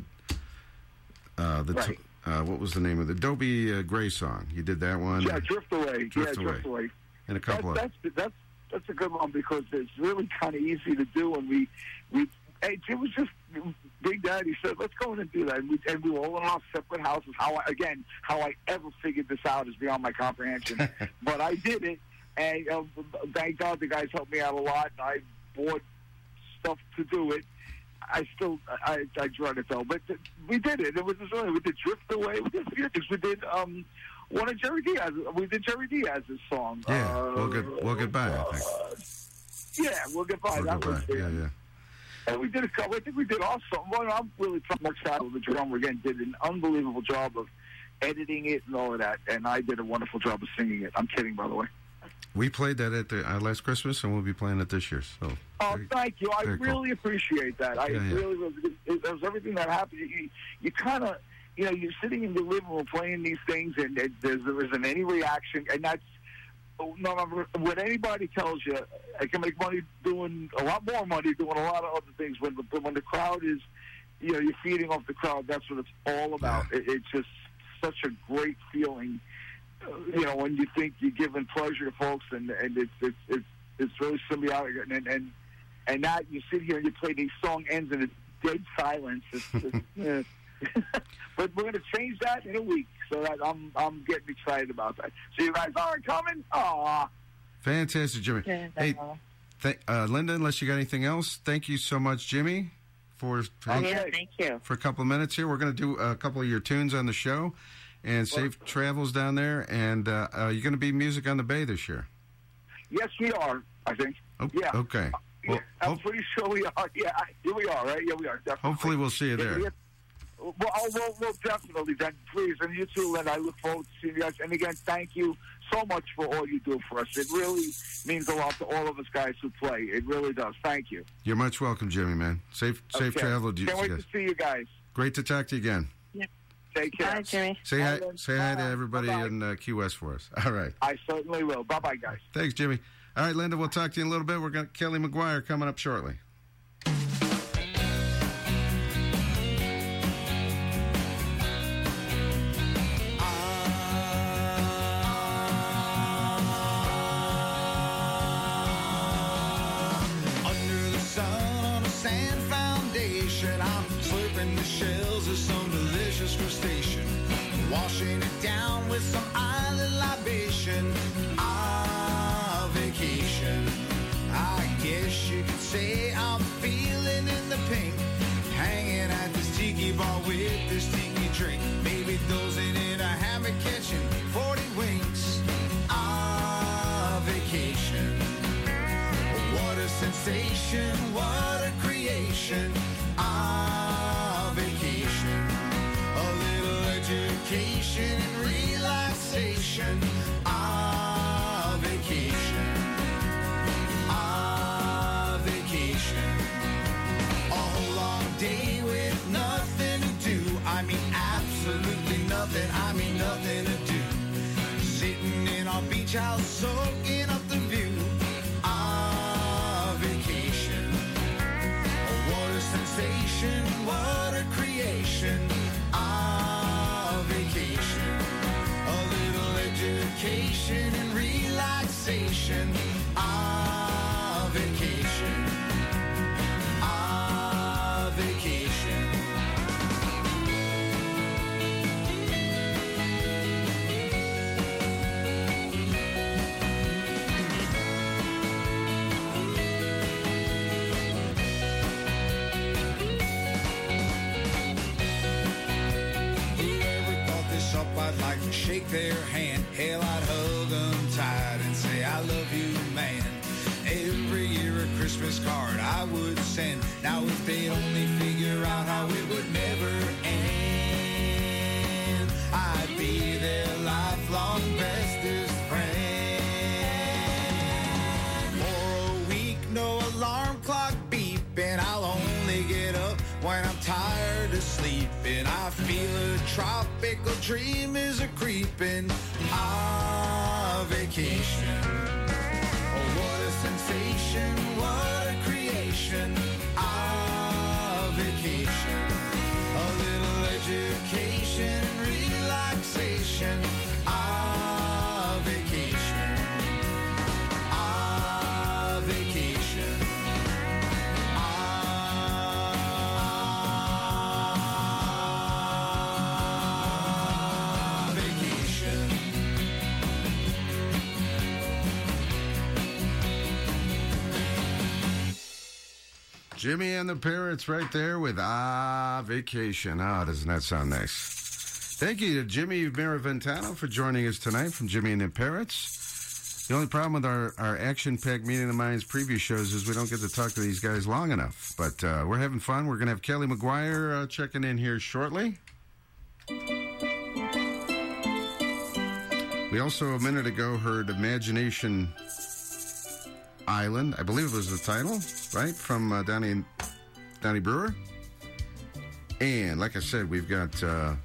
uh, the Right. uh, what was the name of the Dobie uh, Gray song? You did that one, Yeah, drift away. Drift yeah, drift away. and a That, couple of that's that's that's a good one because it's really kind of easy to do, and we we it, it was just Big Daddy said, "Let's go in and do that," and we, and we were all in our separate houses. How I, again, how I ever figured this out is beyond my comprehension, but I did it, and uh, thank God the guys helped me out a lot. And I bought stuff to do it. I still, I, I dread it though, but we did it. It was just really, we did Drift Away. We did a few things. We did, um, one of Jerry Diaz. We did Jerry Diaz's song. yeah. Uh, we'll get we'll get by. I think. yeah, we'll get by. We'll that was. Yeah, yeah. And we did a couple. I think we did also. Well, I'm really much proud of the drummer again. Did an unbelievable job of editing it and all of that. And I did a wonderful job of singing it. I'm kidding, by the way. We played that at the uh, last Christmas, and we'll be playing it this year. So. Oh, very- thank you. I very cool. really appreciate that. I Yeah, yeah. really was. It, it was everything that happened. You, you kind of, you know, you're sitting in your living room playing these things, and it, there's, there isn't any reaction, and that's no, when anybody tells you I can make money doing a lot more money doing a lot of other things, when the when the crowd is, you know, you're feeding off the crowd. That's what it's all about. It, it's just such a great feeling, you know, when you think you're giving pleasure to folks, and and it's it's it's, it's really symbiotic, and and and, and that you sit here and you play these song ends and it's dead silence. It's, it's, yeah. but we're going to change that in a week, so that I'm I'm getting excited about that. So you guys aren't coming? Aw. Fantastic, Jimmy. Hey, th- uh, Linda, unless you got anything else, thank you so much, Jimmy, for for, Oh, yeah, thank you. for a couple of minutes here. We're going to do a couple of your tunes on the show, and safe travels down there. And uh, uh, you're going to be music on the bay this year. Yes, we are. I think. Oh, Yeah. Okay. Well, I'm hope- pretty sure we are. Yeah, here we are, right? Yeah, we are. Definitely. hopefully we'll see you there. Yeah, Well, oh, well, well, definitely. Then, please, and you too, and I look forward to seeing you guys. And again, thank you so much for all you do for us. It really means a lot to all of us guys who play. It really does. Thank you. You're much welcome, Jimmy. Man, safe safe Okay. travel to you Can't wait guys. to see you guys. Great to talk to you again. Take care. Bye, Jimmy. Say hi, Lynn. say hi to everybody Bye-bye. in uh, Key West for us. All right. I certainly will. Bye, bye, guys. Thanks, Jimmy. All right, Linda, we'll talk to you in a little bit. We're going to Kelly McGuire coming up shortly. Their hand. Hell, I'd hug them tight and say, I love you, man. Every year a Christmas card I would send. Now, if they'd only tropical dream is a creeping. Ah, vacation. Oh, what a sensation, what Jimmy and the Parrots right there with Ah Vacation. Ah, doesn't that sound nice? Thank you to Jimmy Maraventano for joining us tonight from Jimmy and the Parrots. The only problem with our, our action packed Meeting of the Minds preview shows is we don't get to talk to these guys long enough. But uh, we're having fun. We're going to have Kelly McGuire uh, checking in here shortly. We also, a minute ago, heard Imagination Island. I believe it was the title, right? From uh, Donnie, Donnie Brewer. And like I said, we've got uh,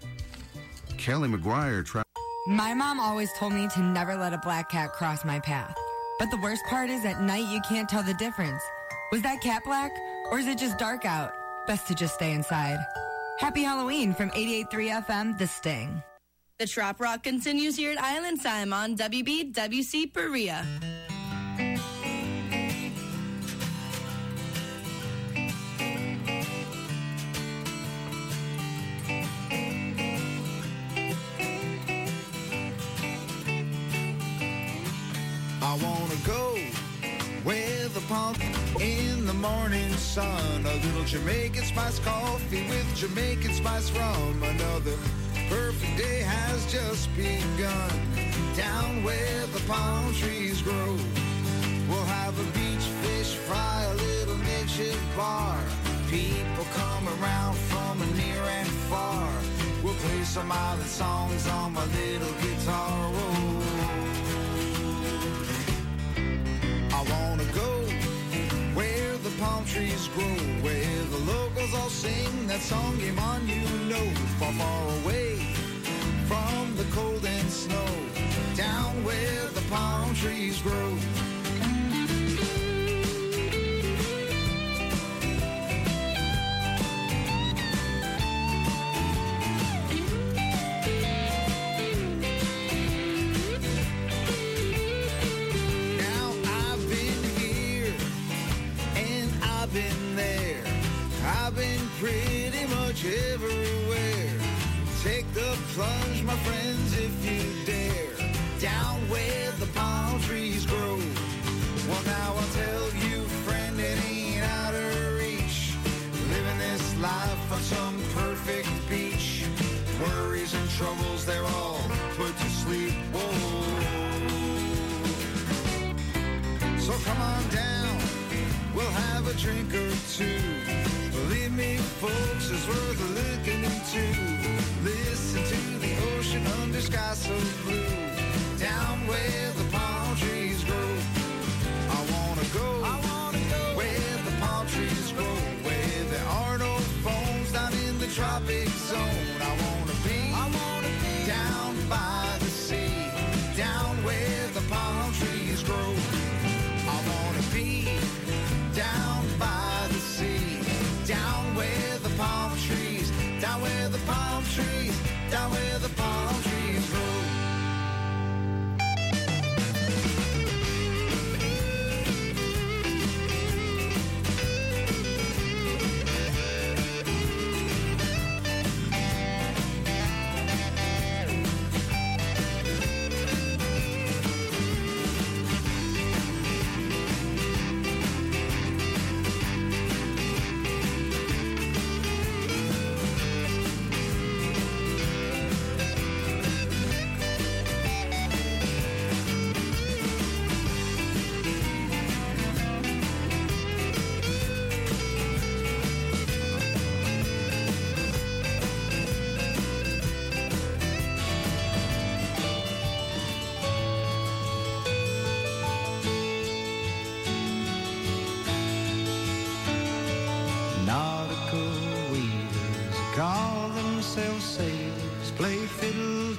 Kelly McGuire. Try- My mom always told me to never let a black cat cross my path. But the worst part is at night you can't tell the difference. Was that cat black or is it just dark out? Best to just stay inside. Happy Halloween from 88.3 FM, The Sting. The Trop Rock continues here at Island Time on WBWC Berea. I wanna go where the palm in the morning sun. A little Jamaican spice coffee with Jamaican spice rum. Another perfect day has just begun. Down where the palm trees grow. We'll have a beach fish fry, a little makeshift bar. People come around from near and far. We'll play some island songs on my little guitar. Oh. I wanna go where the palm trees grow, where the locals all sing that song game on you know, far, far away from the cold and snow, down where the palm trees grow. Pretty much everywhere. Take the plunge, my friends, if you dare. Down where the palm trees grow. Well, now I'll tell you, friend, it ain't out of reach. Living this life on some perfect beach. Worries and troubles, they're all put to sleep. Whoa. So come on down, we'll have a drink or two. Me, folks, it's worth looking into. Listen to the ocean under sky so blue.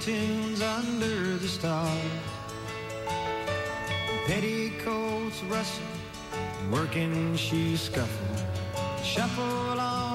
Tunes under the stars. Petticoats rustle, working shoes scuffle, shuffle on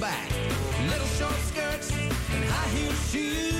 back. Little short skirts and high heel shoes.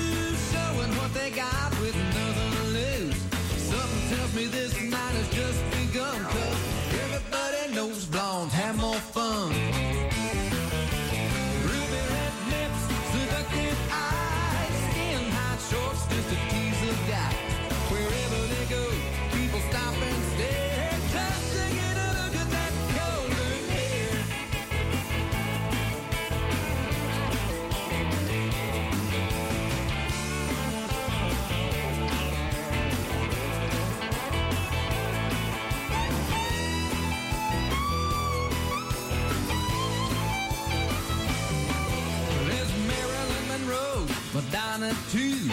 Madonna too,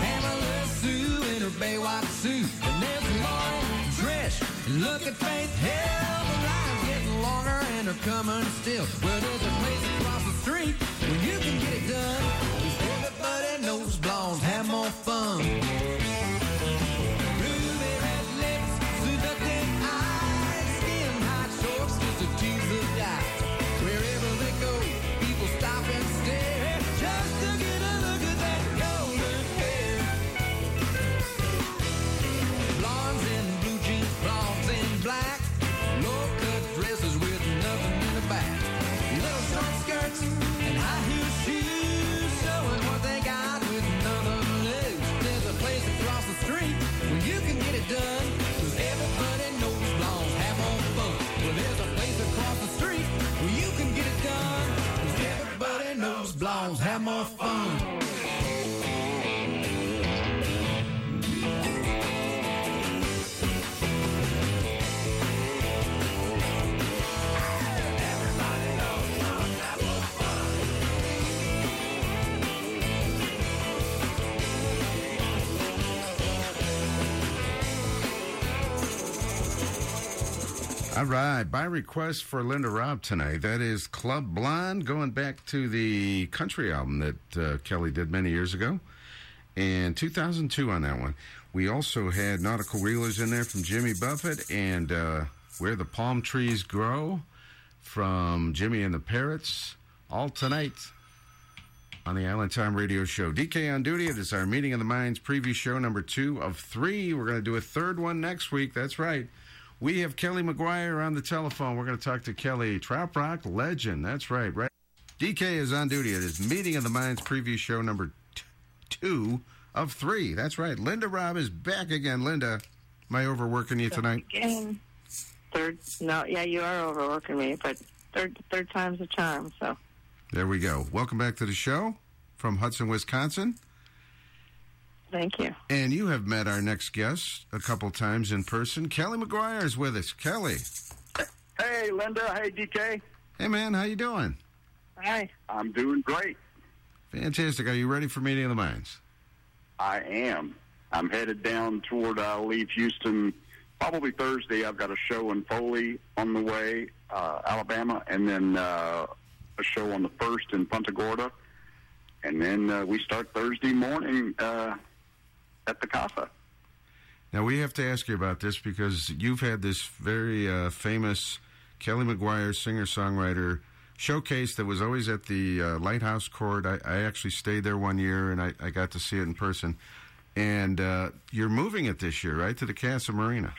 Pamela Sue in her Baywatch suit, and there's Lauren Trish. And look at Faith Hill, the line's getting longer and they're coming still. Well, there's a place across the street where you can get it done. Fun. All right, by request for Linda Robb tonight, that is Club Blonde, going back to the country album that uh, Kelly did many years ago, and 2002 on that one. We also had Nautical Wheelers in there from Jimmy Buffett, and uh, Where the Palm Trees Grow from Jimmy and the Parrots, all tonight on the Island Time Radio Show. DK on duty. It is our Meeting of the Minds preview show number two of three. We're going to do a third one next week. That's right. We have Kelly McGuire on the telephone. We're going to talk to Kelly, Trop Rock legend. That's right. Right. DK is on duty. It is Meeting of the Minds preview show number t- two of three. That's right. Linda Robb is back again. Linda, am I overworking you tonight? Again, third. No, yeah, you are overworking me, but third third time's a charm. So There we go. Welcome back to the show from Hudson, Wisconsin. Thank you. And you have met our next guest a couple times in person. Kelly McGuire is with us. Kelly. Hey, Linda. Hey, DK. Hey, man. How you doing? Hi. I'm doing great. Fantastic. Are you ready for Meeting of the Minds? I am. I'm headed down toward, I uh, leave Houston probably Thursday. I've got a show in Foley on the way, uh, Alabama, and then uh, a show on the 1st in Punta Gorda. And then uh, we start Thursday morning uh, at the Casa. Now, we have to ask you about this because you've had this very uh, famous Kelly McGuire singer songwriter showcase that was always at the uh, Lighthouse Court. I, I actually stayed there one year and I, I got to see it in person. And uh, you're moving it this year, right, to the Casa Marina?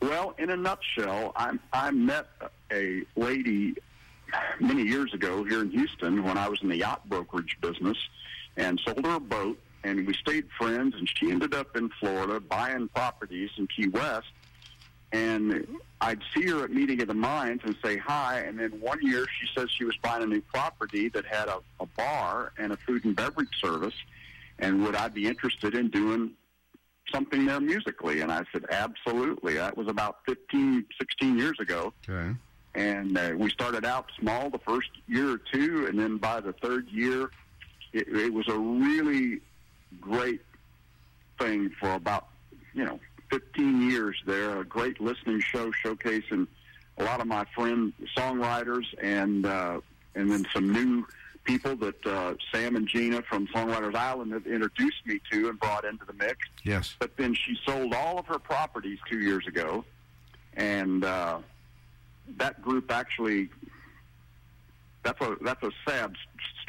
Well, in a nutshell, I, I met a lady many years ago here in Houston when I was in the yacht brokerage business and sold her a boat, and we stayed friends, and she ended up in Florida buying properties in Key West. And I'd see her at Meeting of the Minds and say hi, and then one year she says she was buying a new property that had a, a bar and a food and beverage service, and would I be interested in doing something there musically? And I said, absolutely. That was about 15, 16 years ago. Okay. And uh, we started out small the first year or two, and then by the third year, it, it was a really great thing for about, you know, 15 years there. A great listening show showcasing a lot of my friend songwriters and uh, and then some new people that uh, Sam and Gina from Songwriters Island have introduced me to and brought into the mix. Yes. But then she sold all of her properties two years ago, and uh, that group actually that's a that's a sad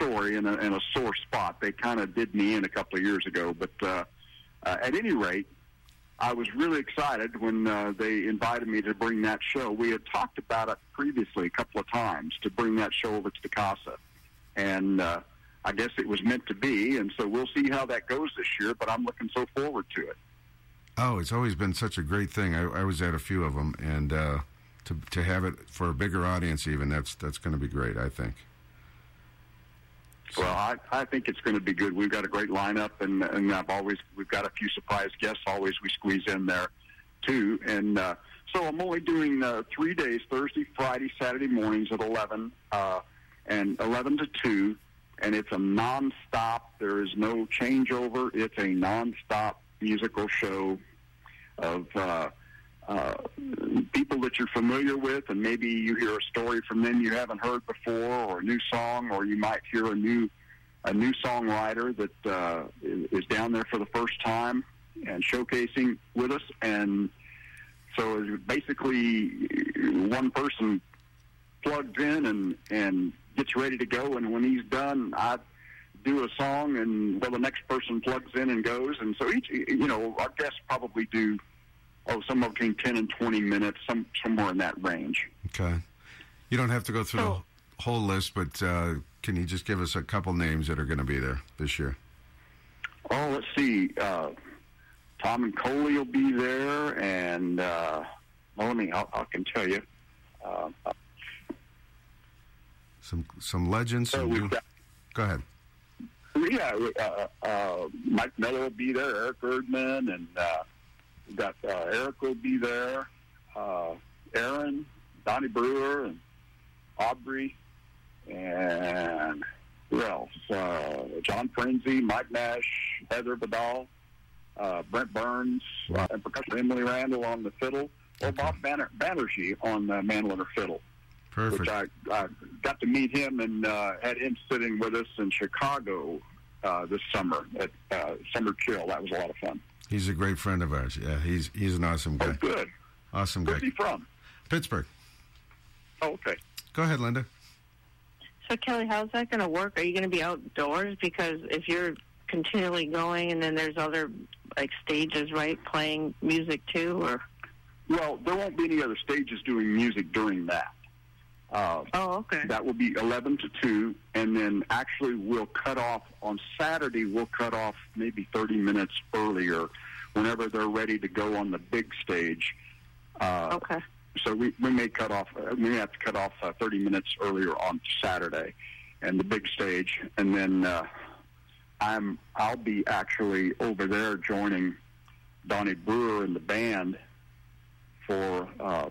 story and a, and a sore spot. They kind of did me in a couple of years ago, but uh, uh, at any rate, I was really excited when uh, they invited me to bring that show. We had talked about it previously a couple of times to bring that show over to the Casa, and uh, I guess it was meant to be. And so we'll see how that goes this year. But I'm looking so forward to it. Oh, it's always been such a great thing. I, I was at a few of them, and uh, to to have it for a bigger audience, even that's that's going to be great. I think. Well, I, I think it's going to be good. We've got a great lineup, and and I've always we've got a few surprise guests. Always we squeeze in there too, and uh, so I'm only doing uh, three days: Thursday, Friday, Saturday mornings at eleven, uh, and eleven to two, and it's a nonstop. There is no changeover. It's a nonstop musical show of. Uh, uh, people that you're familiar with, and maybe you hear a story from them you haven't heard before, or a new song, or you might hear a new a new songwriter that uh, is down there for the first time and showcasing with us. And so basically one person plugs in and and gets ready to go, and when he's done, I do a song, and well, the next person plugs in and goes, and so each you know our guests probably do oh somewhere between ten and twenty minutes, some somewhere in that range. Okay. You don't have to go through the whole list, but uh, can you just give us a couple names that are going to be there this year? Oh, let's see. Uh, Tom and Coley will be there, and uh, well, let me. I, I can tell you. Uh, Some some legends. so Some new... got, Go ahead. yeah, uh, uh, Mike Miller will be there, Eric Erdman, and uh, we've got uh, Eric will be there, uh, Aaron, Donny Brewer, and Aubrey, and who else? Uh, John Frinzi, Mike Nash, Heather Vidal, uh, Brent Burns, uh, and percussion Emily Randall on the fiddle, or Bob Banner, Banerjee on the mandolin or fiddle. Perfect. Which I, I got to meet him and uh, had him sitting with us in Chicago uh, this summer at uh, Summer Chill. That was a lot of fun. He's a great friend of ours. Yeah, he's he's an awesome guy. Oh, good. Awesome guy. Where's he from? Pittsburgh. Oh, okay. Go ahead, Linda. So Kelly, how's that going to work? Are you going to be outdoors? Because if you're continually going, and then there's other like stages, right, playing music too, or Well, there won't be any other stages doing music during that. Uh, oh, okay. That will be 11 to 2, and then actually we'll cut off on Saturday, we'll cut off maybe 30 minutes earlier whenever they're ready to go on the big stage. Uh, okay. So we, we may cut off, uh, we may have to cut off uh, 30 minutes earlier on Saturday and the big stage, and then uh, I'm I'll be actually over there joining Donny Brewer and the band for uh,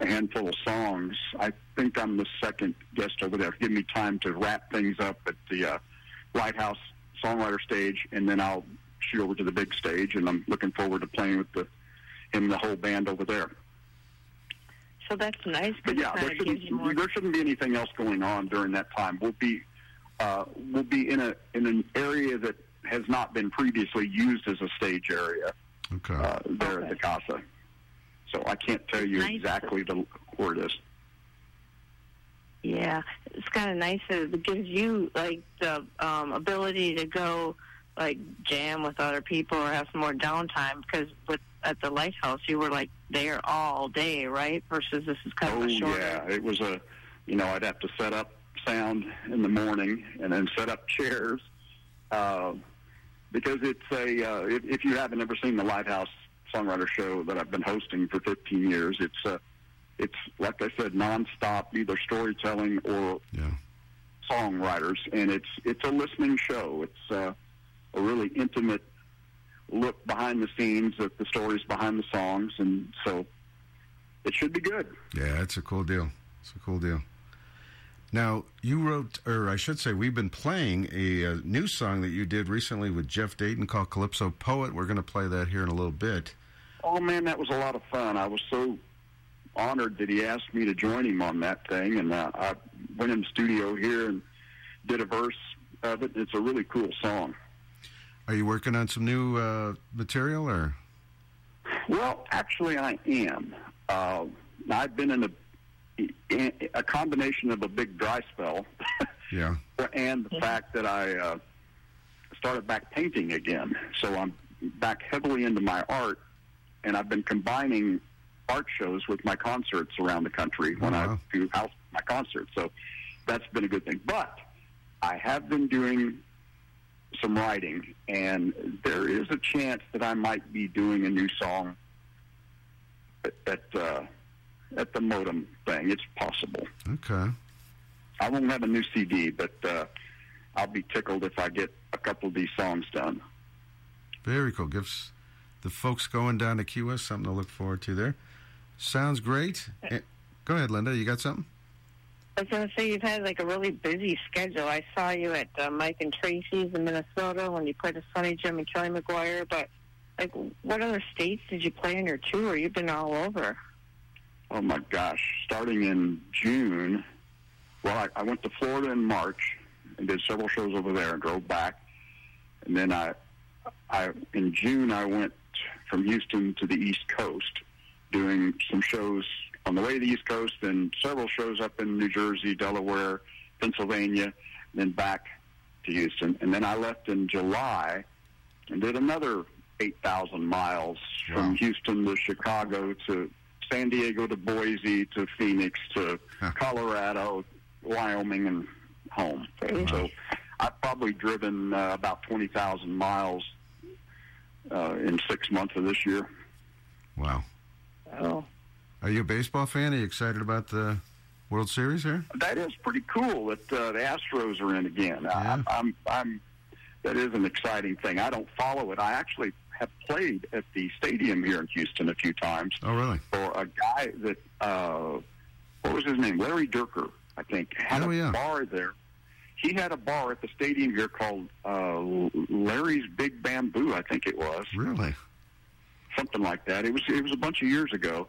a handful of songs. I think I'm the second guest over there. Give me time to wrap things up at the uh, Lighthouse Songwriter stage, and then I'll shoot over to the big stage. And I'm looking forward to playing with the him and the whole band over there. So that's nice. But yeah, there shouldn't, there shouldn't be anything else going on during that time. We'll be uh, we'll be in a in an area that has not been previously used as a stage area Okay. uh, there at the Casa. So I can't tell you Nice. exactly the, where it is. Yeah, it's kind of nice. that It gives you like the um, ability to go like jam with other people or have some more downtime because with at the lighthouse you were like there all day, right? Versus this is kind Oh of a shorter. yeah, it was a. You know, I'd have to set up sound in the morning and then set up chairs uh, because it's a. Uh, if, if you haven't ever seen the Lighthouse Songwriter Show that I've been hosting for 15 years, it's uh, it's like I said, nonstop, either storytelling or Yeah. songwriters, and it's it's a listening show. It's uh, a really intimate look behind the scenes at the stories behind the songs, and so it should be good. Yeah, it's a cool deal. It's a cool deal. Now, you wrote, or I should say, we've been playing a, uh new song that you did recently with Jeff Dayton called Calypso Poet. We're going to play that here in a little bit. Oh man, that was a lot of fun. I was so honored that he asked me to join him on that thing, and uh, I went in the studio here and did a verse of it. It's a really cool song. Are you working on some new uh, material, or? Well, actually, I am. Uh, I've been in a a combination of a big dry spell Yeah. and the fact that I uh, started back painting again. So I'm back heavily into my art, and I've been combining art shows with my concerts around the country when wow. I do house my concerts. So that's been a good thing. But I have been doing some writing, and there is a chance that I might be doing a new song at at, uh, at the modem thing. It's possible. Okay. I won't have a new CD, but uh, I'll be tickled if I get a couple of these songs done. Very cool. Gives the folks going down to Key West something to look forward to there. Sounds great. Eh, Go ahead, Linda. You got something? I was going to say you've had like a really busy schedule. I saw you at uh, Mike and Tracy's in Minnesota when you played with Sonny Jim and Kelly McGuire. But like, what other states did you play in your tour? You've been all over. Oh my gosh! Starting in June, well, I, I went to Florida in March and did several shows over there and drove back, and then I, I in June I went from Houston to the East Coast, doing some shows on the way to the East Coast and several shows up in New Jersey, Delaware, Pennsylvania, and then back to Houston, and then I left in July and did another 8,000 miles from Houston to Chicago to San Diego to Boise to Phoenix to Colorado, Wyoming, and home. So I've probably driven uh, about 20,000 miles uh, in six months of this year. Wow. Oh. Are you a baseball fan? Are you excited about the World Series here? That is pretty cool that uh, the Astros are in again. I, I'm, I'm, that is an exciting thing. I don't follow it. I actually have played at the stadium here in Houston a few times. Oh, really? For a guy that, uh, what was his name? Larry Dierker, I think, had Oh, a yeah. bar there. He had a bar at the stadium here called uh, Larry's Big Bamboo, I think it was. Really? Something like that. It was it was a bunch of years ago,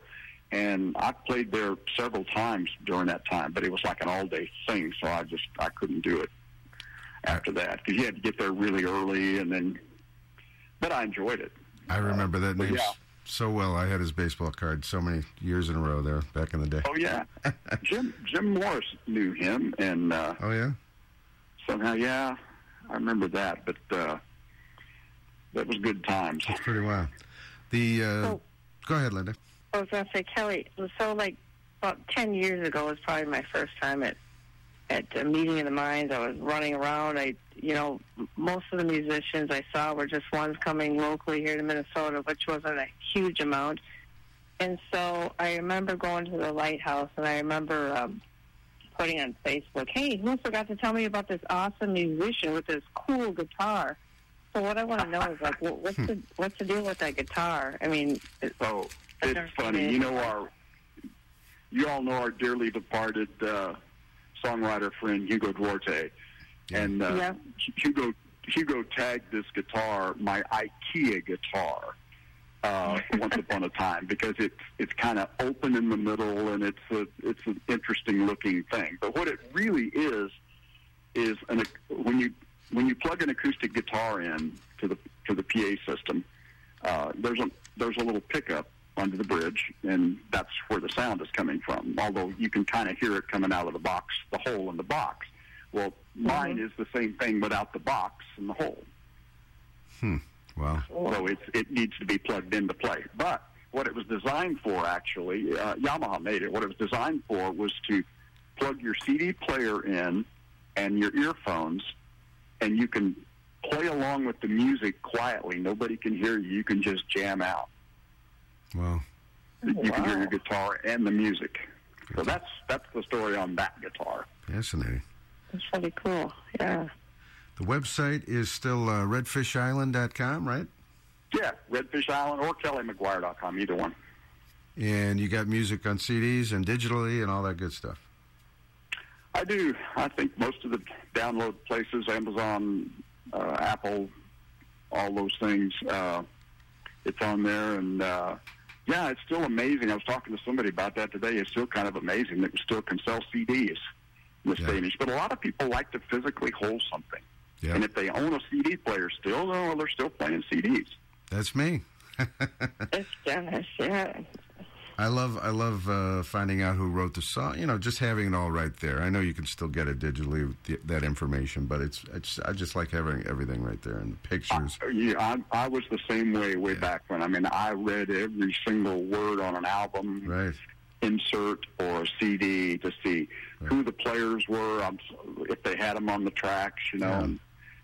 and I played there several times during that time. But it was like an all day thing, so I just I couldn't do it after that because you had to get there really early, and then. But I enjoyed it. I remember that but name yeah. so well. I had his baseball card so many years in a row there back in the day. Oh yeah, Jim Jim Morris knew him, and uh, Oh, yeah? Somehow yeah, I remember that. But uh, that was good times. That's pretty wild. The, uh, Oh. go ahead, Linda. I was going to say, Kelly, so like about 10 years ago was probably my first time at at a meeting of the minds. I was running around. I, you know, most of the musicians I saw were just ones coming locally here to Minnesota, which wasn't a huge amount. And so I remember going to the lighthouse, and I remember um, putting on Facebook, "Hey, who forgot to tell me about this awesome musician with this cool guitar?" So what I want to know is like, what, what's the what's the deal with that guitar? I mean, it, Oh, it's funny. it. You know our, you all know our dearly departed uh, songwriter friend Hugo Duarte, and uh, Yeah. Hugo Hugo tagged this guitar my IKEA guitar. Uh, once upon a time, because it's it's kind of open in the middle and it's a it's an interesting looking thing. But what it really is is an when you when you plug an acoustic guitar in to the to the PA system, uh, there's a there's a little pickup under the bridge, and that's where the sound is coming from. Although you can kind of hear it coming out of the box, the hole in the box. Well, mine is the same thing without the box and the hole. Hmm. Wow. So it's it needs to be plugged into play. But what it was designed for, actually, uh, Yamaha made it. What it was designed for was to plug your CD player in and your earphones, and you can play along with the music quietly. Nobody can hear you. You can just jam out. Wow. You can hear your guitar and the music. So that's that's the story on that guitar. Fascinating. it's pretty cool. Yeah. The website is still uh, redfishisland.com, right? Yeah, Redfish Island or KellyMcGuire.com, either one. And you got music on CDs and digitally and all that good stuff. I do. I think most of the download places, Amazon, uh, Apple, all those things, uh, it's on there. And uh, yeah, it's still amazing. I was talking to somebody about that today. It's still kind of amazing that we still can sell CDs in this day and age. But a lot of people like to physically hold something. Yeah. And if they own a CD player still, well, they're still playing CDs. That's me. It's Dennis. Yeah. I love I love uh, finding out who wrote the song. You know, just having it all right there. I know you can still get it digitally, th- that information, but it's, it's I just like having everything right there and the pictures. Yeah, I, I was the same way way back when. I mean, I read every single word on an album, right. insert or a CD to see who the players were, um, if they had them on the tracks, you know. Yeah. And,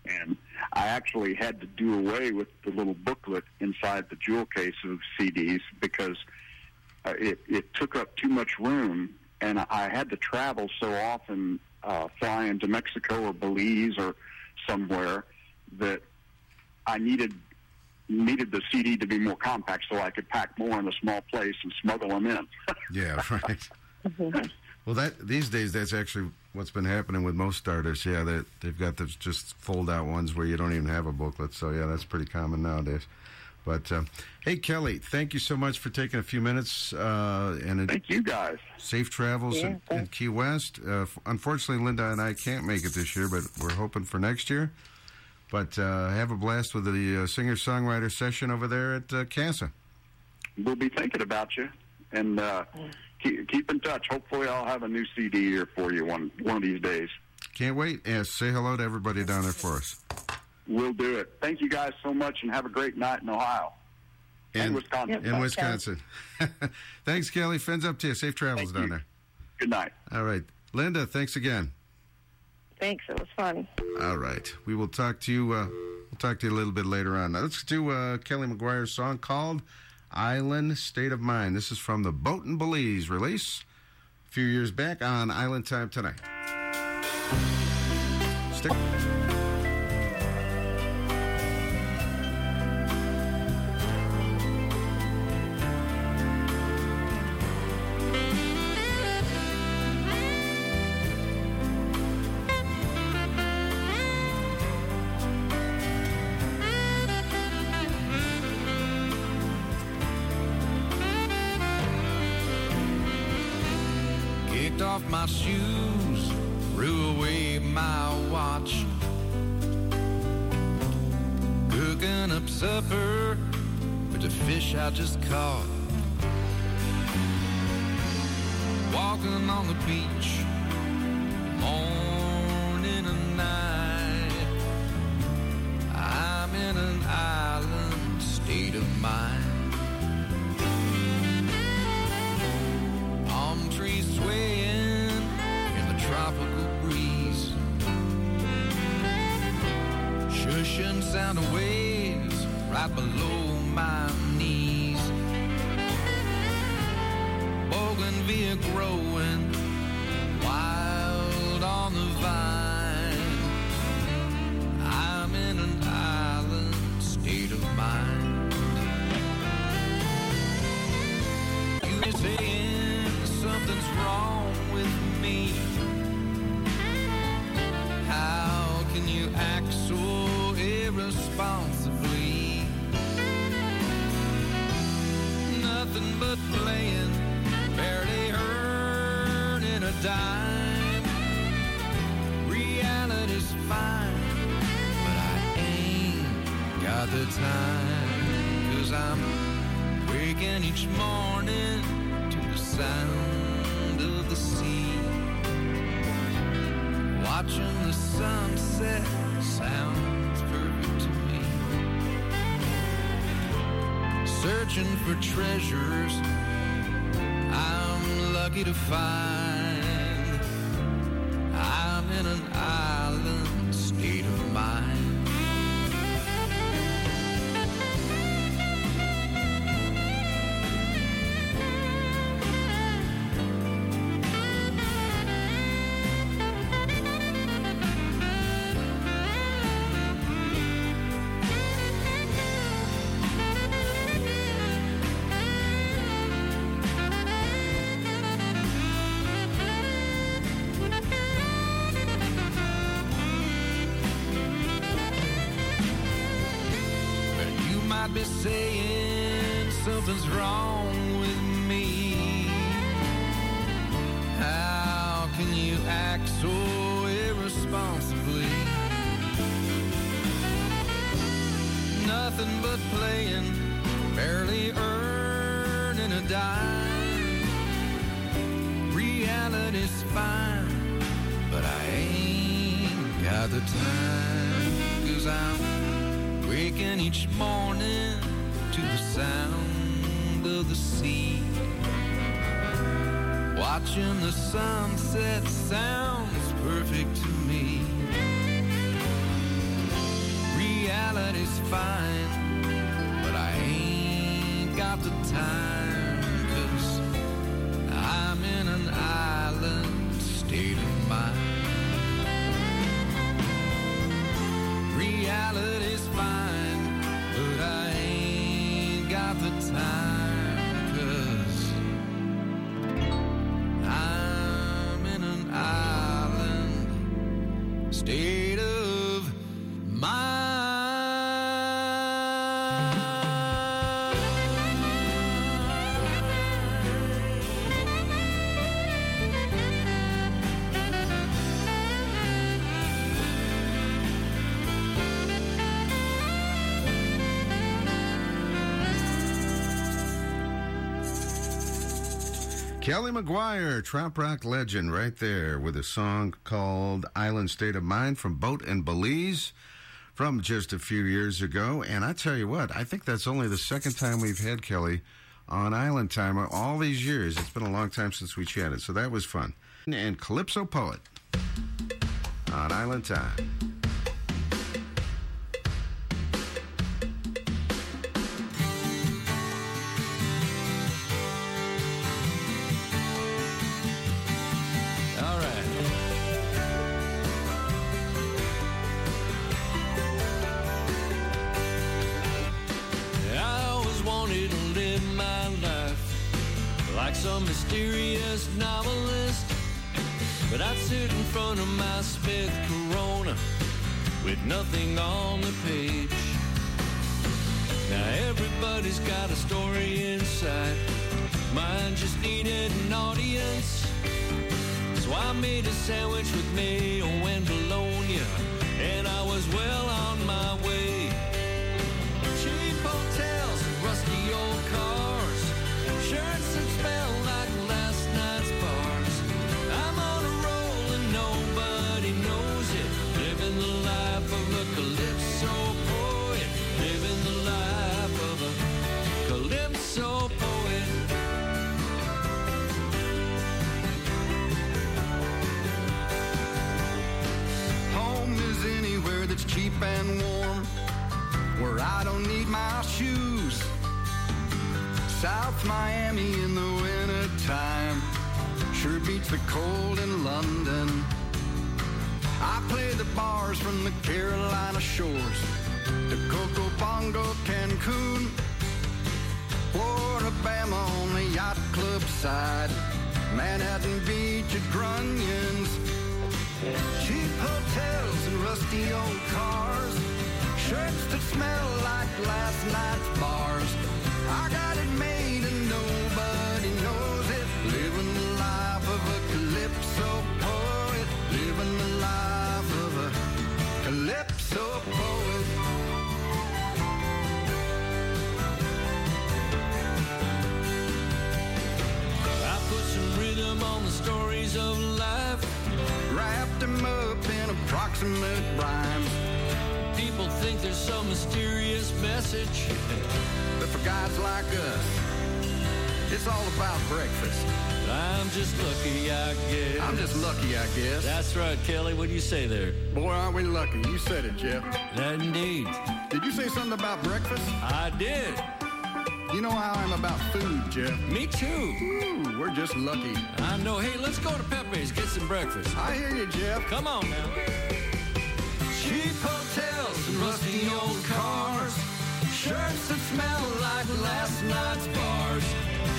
and I actually had to do away with the little booklet inside the jewel case of CDs because uh, it, it took up too much room, and I had to travel so often, uh, flying to Mexico or Belize or somewhere, that I needed needed the CD to be more compact so I could pack more in a small place and smuggle them in. Yeah, right. Well, that these days that's actually what's been happening with most starters. Yeah, they they've got those just fold out ones where you don't even have a booklet. So yeah, that's pretty common nowadays. But uh, hey, Kelly, thank you so much for taking a few minutes. Uh, and Thank you guys. safe travels Yeah, in, in Key West. Uh, f- unfortunately, Linda and I can't make it this year, but we're hoping for next year. But uh, have a blast with the uh, singer songwriter session over there at uh, Casa. We'll be thinking about you and uh, keep, keep in touch. Hopefully, I'll have a new CD here for you one one of these days. Can't wait. And say hello to everybody down there for us. We'll do it. Thank you guys so much, and have a great night in Ohio and, Wisconsin. Yep. in Wisconsin. thanks, Kelly. Fins up to you. Safe travels Thank down you. there. Good night. All right. Linda, thanks again. Thanks. It was fun. All right. We will talk to you. Uh, we'll talk to you a little bit later on. Now, let's do uh, Kelly McGuire's song called Island State of Mind. This is from the Boat and Belize release a few years back on Island Time Tonight. Stick. My shoes, threw away my watch. Cooking up supper with the fish I just caught. Walking on the beach, dime. Reality's fine, but I ain't got the time. Cause I'm waking each morning to the sound of the sea. Watching the sunset sounds perfect to me. Searching for treasures I'm lucky to find. Of something's wrong with me. How can you act so irresponsibly? Nothing but playing, barely earning a dime. Reality's fine, but I ain't got the time. Cause I'm waking each morning the sea. Watching the sunset sounds perfect to me. Reality's fine, but I ain't got the time. Kelly McGuire, trop rock legend, right there with a song called Island State of Mind from Boat and Belize from just a few years ago. And I tell you what, I think that's only the second time we've had Kelly on Island Time all these years. It's been a long time since we chatted, so that was fun. And Calypso Poet on Island Time. Mysterious novelist. But I'd sit in front of my Smith Corona with nothing on the page. Now everybody's got a story inside. Mine just needed an audience. So I made a sandwich with mayo and bologna, and I was well on my and warm, where I don't need my shoes. South Miami in the winter time sure beats the cold in London. I play the bars from the Carolina shores to Coco Bongo, Cancun, Florida, Bama on the yacht club side. Manhattan Beach at Grunion's. Cheap hotels and rusty old cars. Shirts that smell like last night's bars. I got it made Up in approximate. People think there's some mysterious message. But for guys like us, it's all about breakfast. I'm just lucky, I guess. I'm just lucky, I guess. That's right, Kelly. What do you say there? Boy, aren't we lucky. You said it, Jeff. That Indeed. Did you say something about breakfast? I did. You know how I'm about food, Jeff. Me too. We're just lucky. I know. Hey, let's go to Pepe's, get some breakfast. I hear you, Jeff. Come on now. Cheap hotels and rusty old cars. Shirts that smell like last night's bars.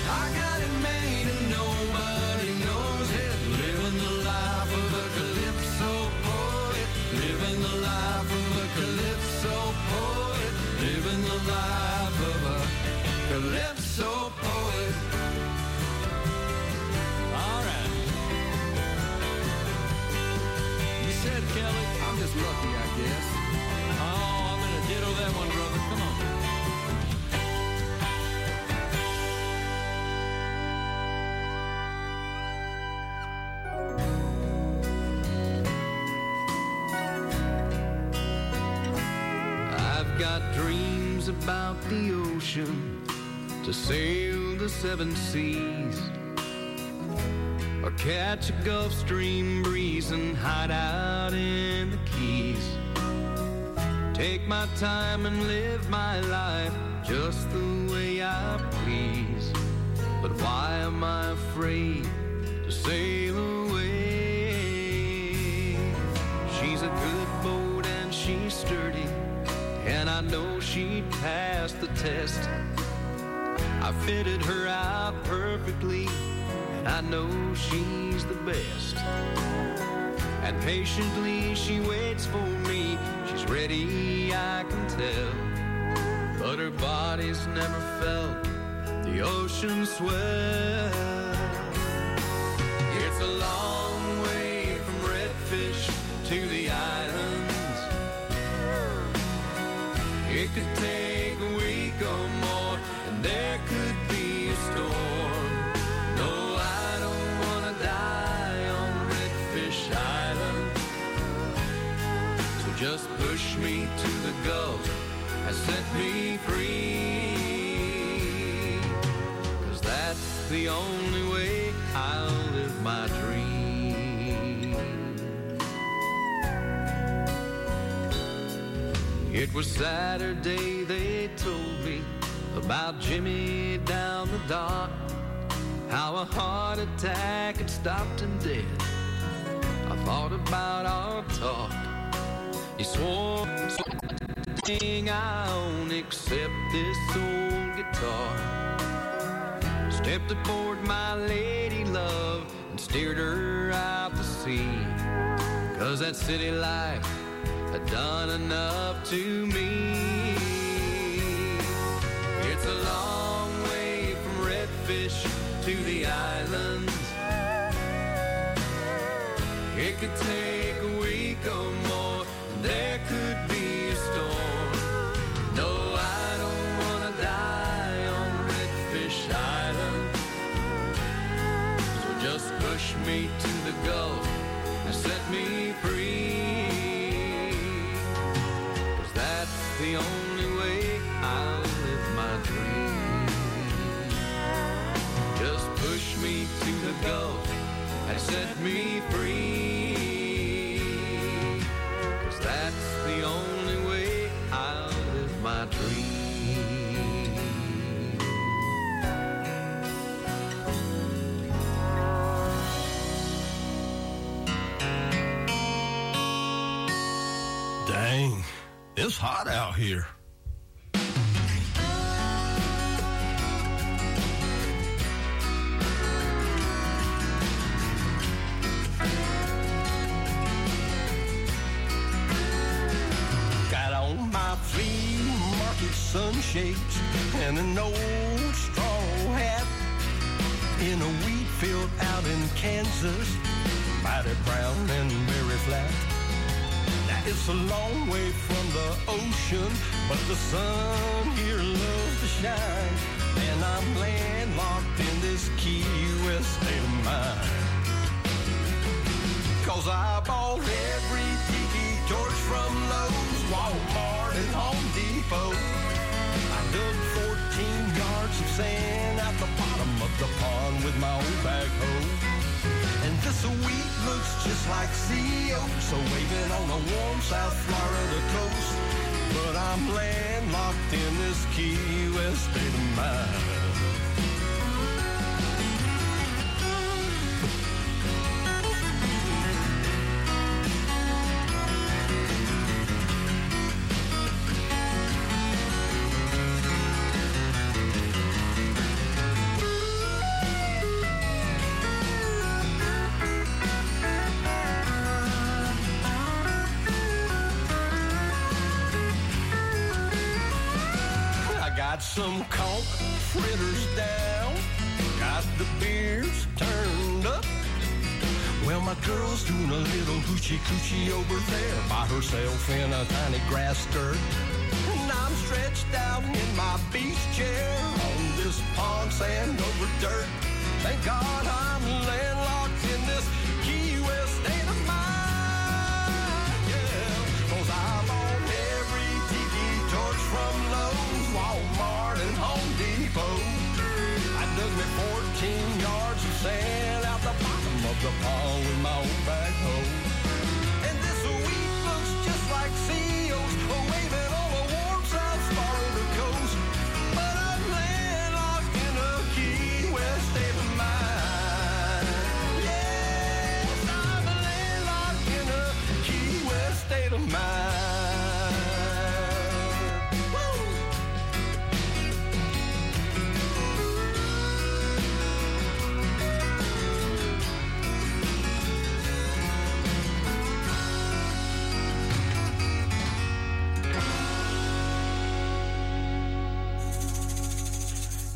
I got it made and nobody knows it. Living the life of a calypso poet. Living the life of a calypso poet. Living the life of a calypso poet. Just lucky, I guess. Oh, I'm gonna ditto that one, brother. Come on. I've got dreams about the ocean to sail the seven seas or catch a Gulf Stream breeze and hide out in the Keys. Take my time and live my life just the way I please. But why am I afraid to sail away? She's a good boat and she's sturdy, and I know she'd pass the test. I fitted her out perfectly, I know she's the best. And patiently she waits for me. She's ready, I can tell. But her body's never felt the ocean swell. Me to the Gulf and set me free. Cause that's the only way I'll live my dream. It was Saturday, they told me about Jimmy down the dock. How a heart attack had stopped him dead. I thought about our talk. He swore thing I own except this old guitar. Stepped aboard my lady love and steered her out to sea. Cause that city life had done enough to me. It's a long way from Redfish to the islands. It could take it's hot out here. Got on my flea market sunshades and an old straw hat in a wheat field out in Kansas, mighty brown and very flat. It's a long way from the ocean, but the sun here loves to shine, and I'm landlocked in this Key West state of mind. Cause I bought every tiki torch from Lowe's, Walmart, and Home Depot. I dug 14 yards of sand at the bottom of the pond with my old backhoe. This wheat looks just like sea so waving on the warm South Florida coast. But I'm landlocked in this Key West state of mind. Some conch fritters down, got the beers turned up. Well, my girl's doing a little hoochie coochie over there by herself in a tiny grass skirt. And I'm stretched out in my beach chair on this pond sand over dirt. Thank God I'm landlocked sand out the bottom of the pond with my old backhoe. And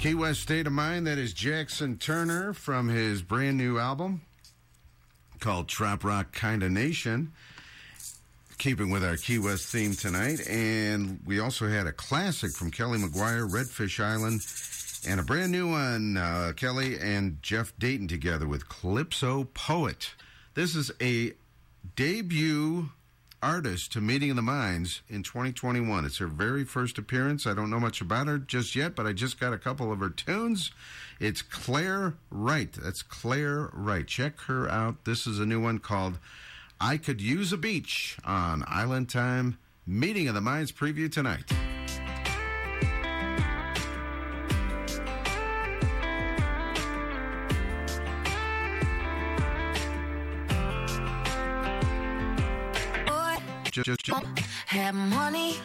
Key West State of Mind, that is Jackson Turner from his brand new album called Trop Rock Kinda Nation. Keeping with our Key West theme tonight. And we also had a classic from Kelly McGuire, Redfish Island, and a brand new one, uh, Kelly and Jeff Dayton together with Calypso Poet. This is a debut artist to Meeting of the Minds in 2021. It's her very first appearance. I don't know much about her just yet, but I just got a couple of her tunes. It's Claire Wright. That's Claire Wright. Check her out. This is a new one called I Could Use a Beach on Island Time. Meeting of the Minds preview tonight. Had money,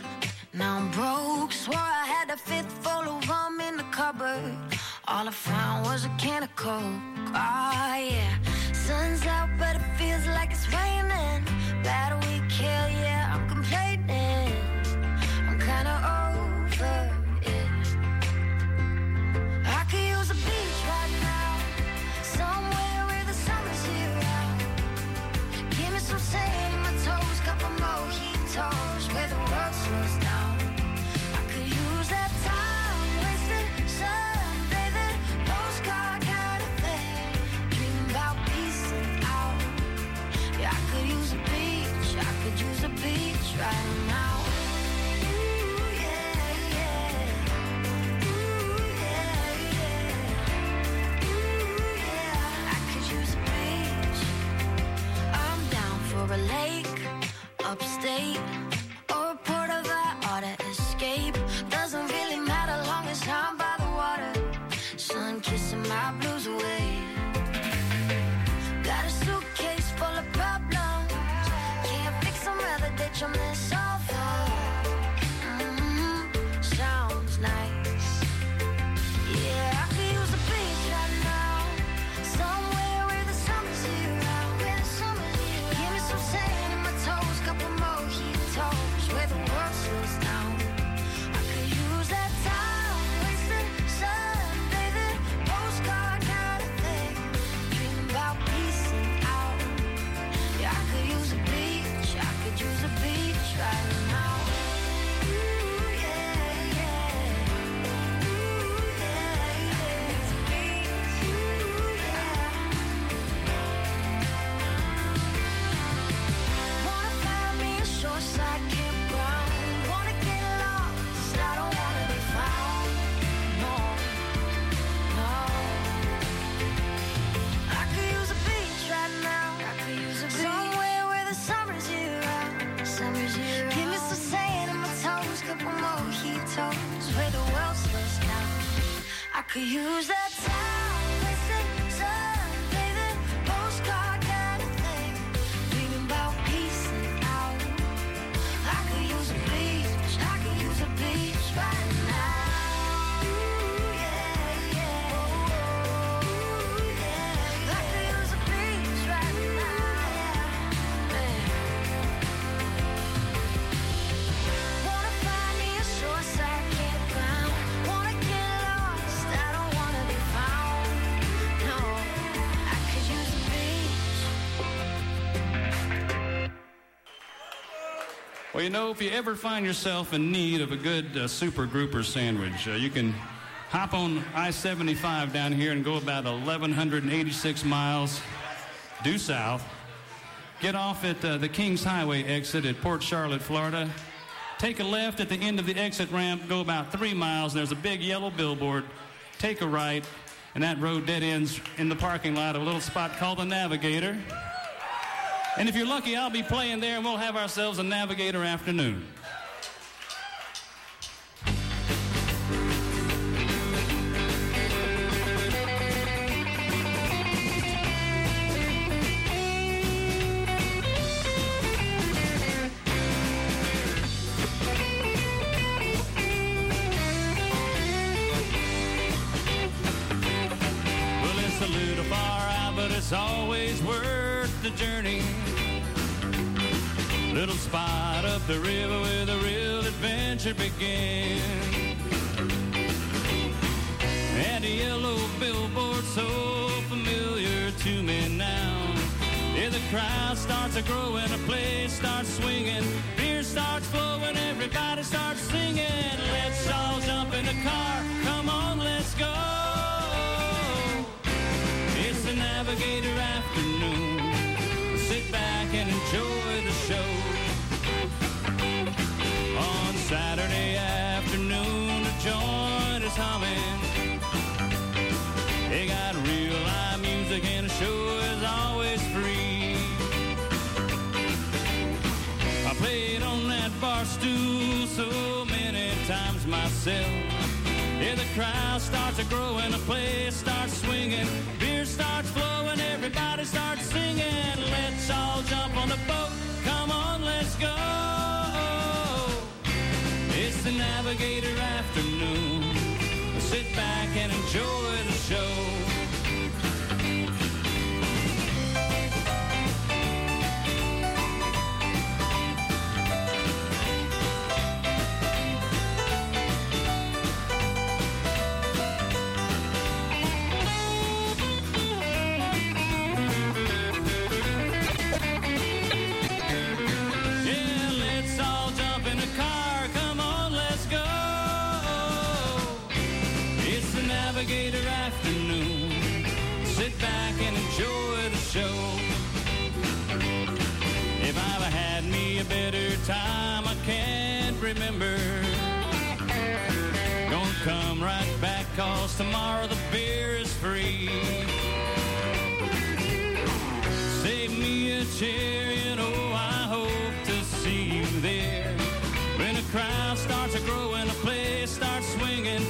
now I'm broke. Swore I had a fifth full of rum in the cupboard. All I found was a can of Coke. Ah, yeah. Sun's out, but it feels like it's raining. Bad week, for a lake, upstate, you know, if you ever find yourself in need of a good uh, super grouper sandwich, uh, you can hop on I 75 down here and go about 1,186 miles due south. Get off at uh, the Kings Highway exit at Port Charlotte, Florida. Take a left at the end of the exit ramp, go about three miles, and there's a big yellow billboard. Take a right, and that road dead ends in the parking lot of a little spot called the Navigator. And if you're lucky, I'll be playing there and we'll have ourselves a Navigator afternoon. Crowd starts a growing, a place starts swinging, beer starts flowing, everybody starts singing. Let's all jump in the car, come on, let's go. It's the Navigator afternoon. Sit back and enjoy the show. On Saturday afternoon, the joint is humming. So many times myself. Yeah, the crowd starts a growing, the place starts swinging, beer starts flowing, everybody starts singing. Let's all jump on the boat, come on, let's go. It's the Navigator afternoon. Sit back and enjoy the show. A chair, oh, I hope to see you there. When a crowd starts a growing, a place starts swinging,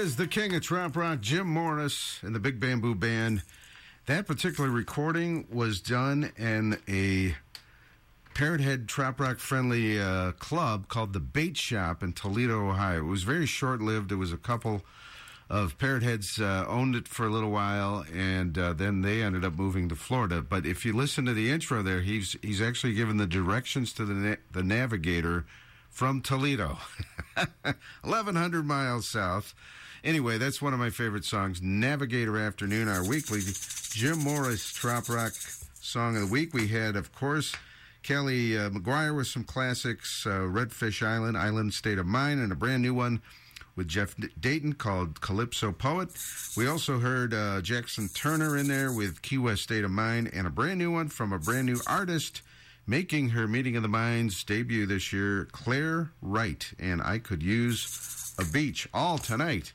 is, the king of trop rock, Jim Morris, and the Big Bamboo Band. That particular recording was done in a Parrot Head trop rock friendly uh, club called the Bait Shop in Toledo, Ohio. It was very short lived. It was a couple of Parrot Heads uh, owned it for a little while, and uh, then they ended up moving to Florida. But if you listen to the intro there, he's he's actually given the directions to the na- the navigator from Toledo, 1,100 miles south. Anyway, that's one of my favorite songs, Navigator Afternoon, our weekly Jim Morris Trop Rock song of the week. We had, of course, Kelly uh, McGuire with some classics, uh, Redfish Island, Island State of Mind, and a brand new one with Jeff Dayton called Calypso Poet. We also heard uh, Jackson Turner in there with Key West State of Mind, and a brand new one from a brand new artist making her Meeting of the Minds debut this year, Claire Wright. And I could use a beach all tonight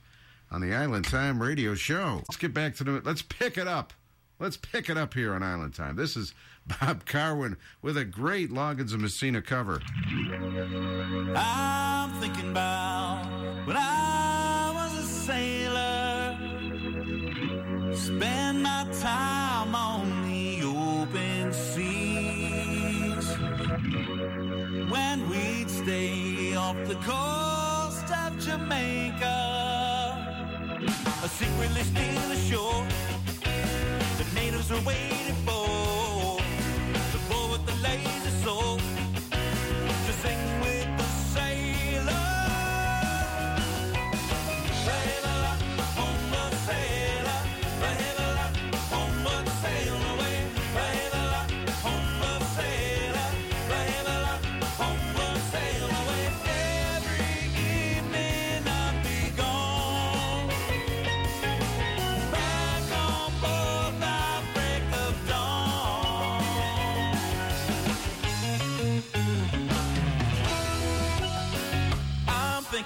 on the Island Time radio show. Let's get back to the. Let's pick it up. Let's pick it up here on Island Time. This is Bob Karwin with a great Loggins and Messina cover. I'm thinking about when I was a sailor. Spend my time on the open seas. When we'd stay off the coast of Jamaica. Secretly steal the shore. The natives are waiting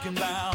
I'm thinking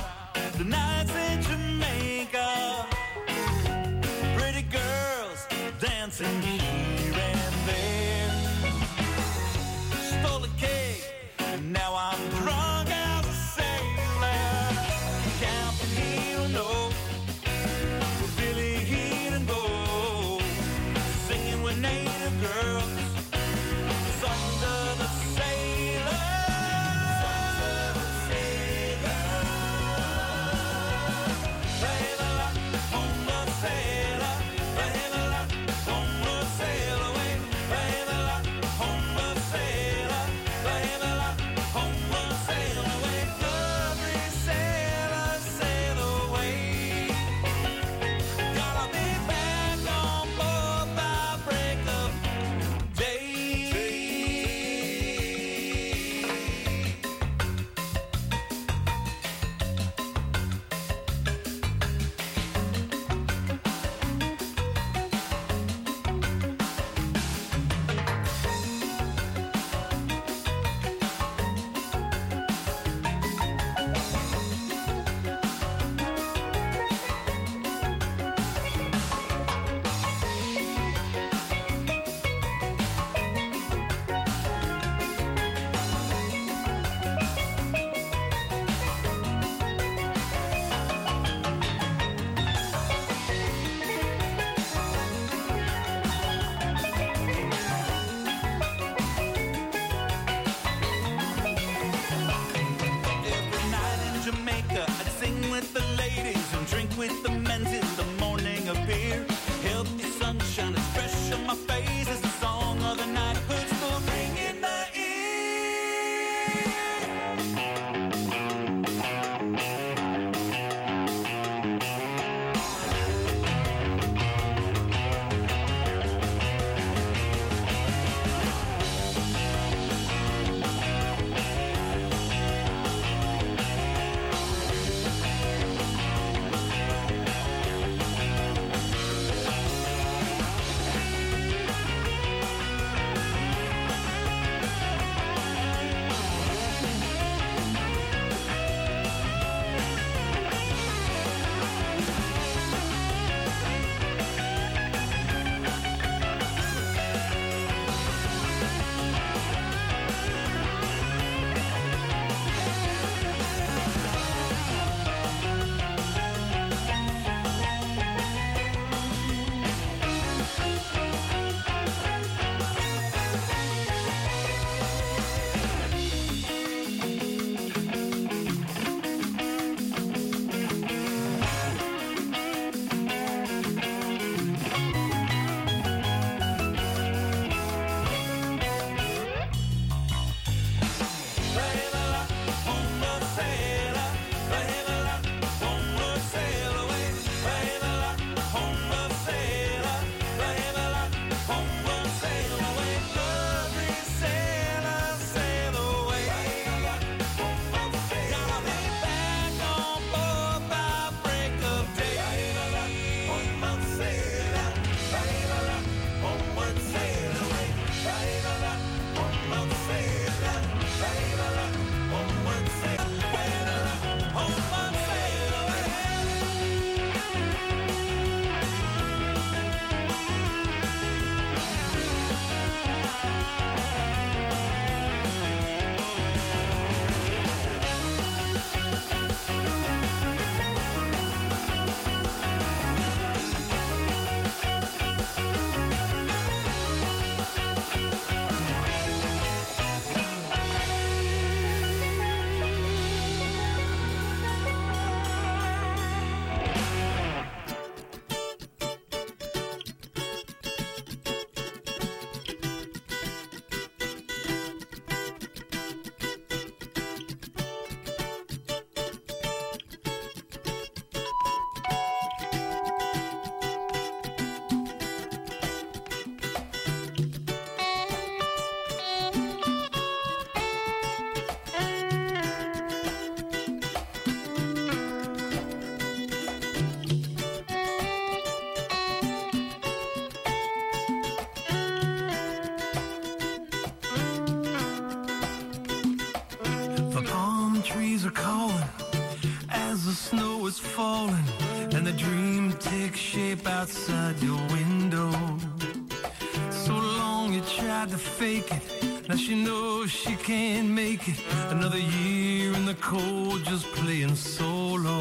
is falling and the dream takes shape outside your window. So long you tried to fake it. Now she knows she can't make it. Another year in the cold, just playing solo.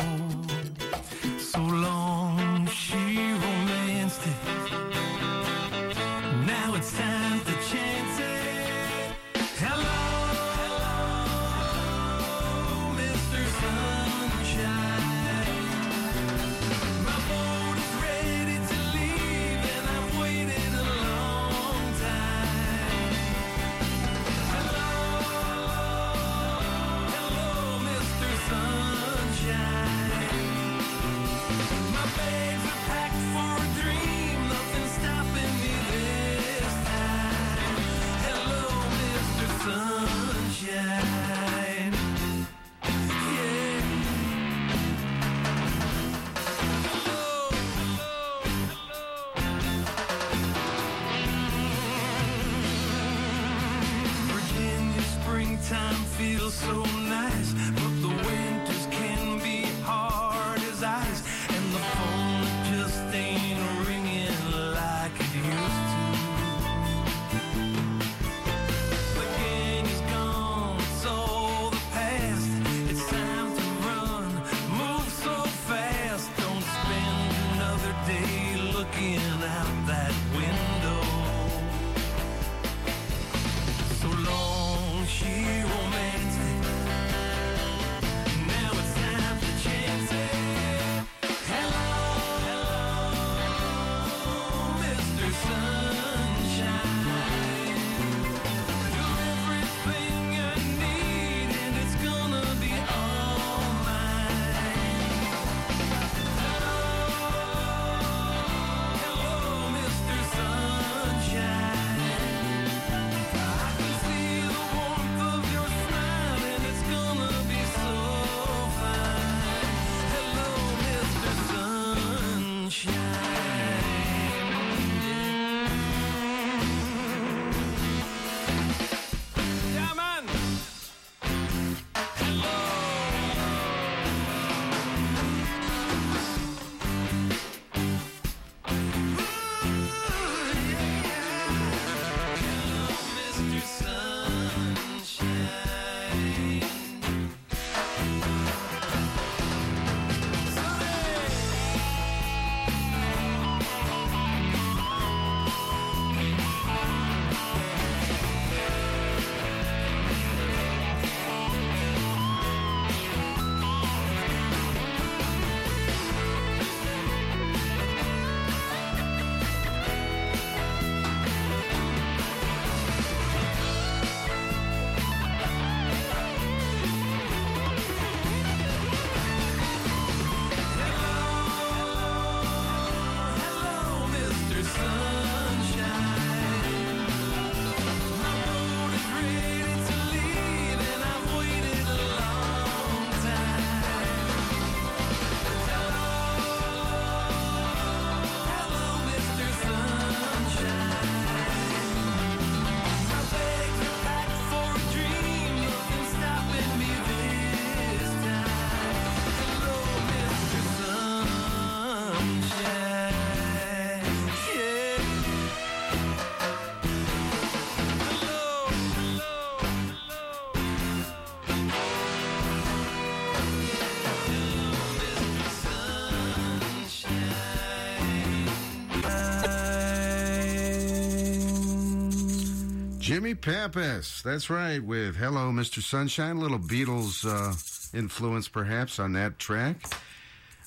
Jimmy Pappas, that's right, with Hello, Mr. Sunshine. Little Beatles uh, influence, perhaps, on that track.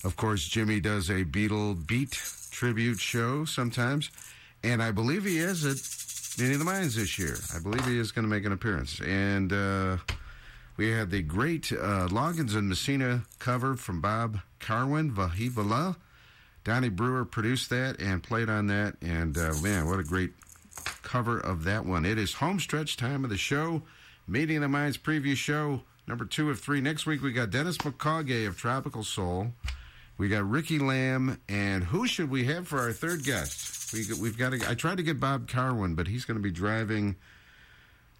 Of course, Jimmy does a Beatle Beat tribute show sometimes, and I believe he is at Meeting of the Minds this year. I believe he is going to make an appearance. And uh, we had the great uh, Loggins and Messina cover from Bob Karwin, Vahevala. Donny Brewer produced that and played on that, and uh, man, what a great cover of that one. It is homestretch time of the show. Meeting of the Minds preview show number two of three. Next week we got Dennis McCaughey of Tropical Soul. We got Ricky Lamb, and who should we have for our third guest? We, we've got. To, I tried to get Bob Karwin, but he's going to be driving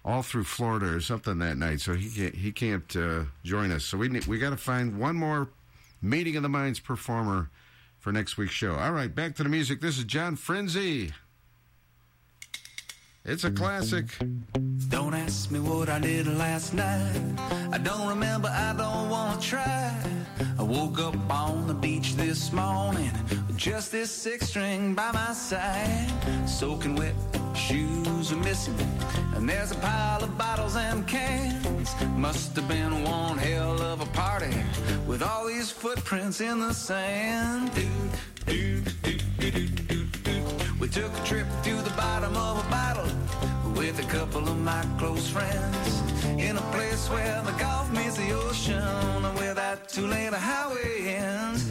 all through Florida or something that night, so he can't he can't uh, join us. So we we got to find one more Meeting of the Minds performer for next week's show. All right, back to the music. This is John Frinzi. It's a classic. Don't ask me what I did last night. I don't remember, I don't want to try. I woke up on the beach this morning with just this six string by my side. Soaking wet, shoes are missing, and there's a pile of bottles and cans. Must have been one hell of a party with all these footprints in the sand. Do, do, do. We took a trip to the bottom of a with a couple of my close friends in a place where the Gulf meets the ocean and where that two-lane highway ends.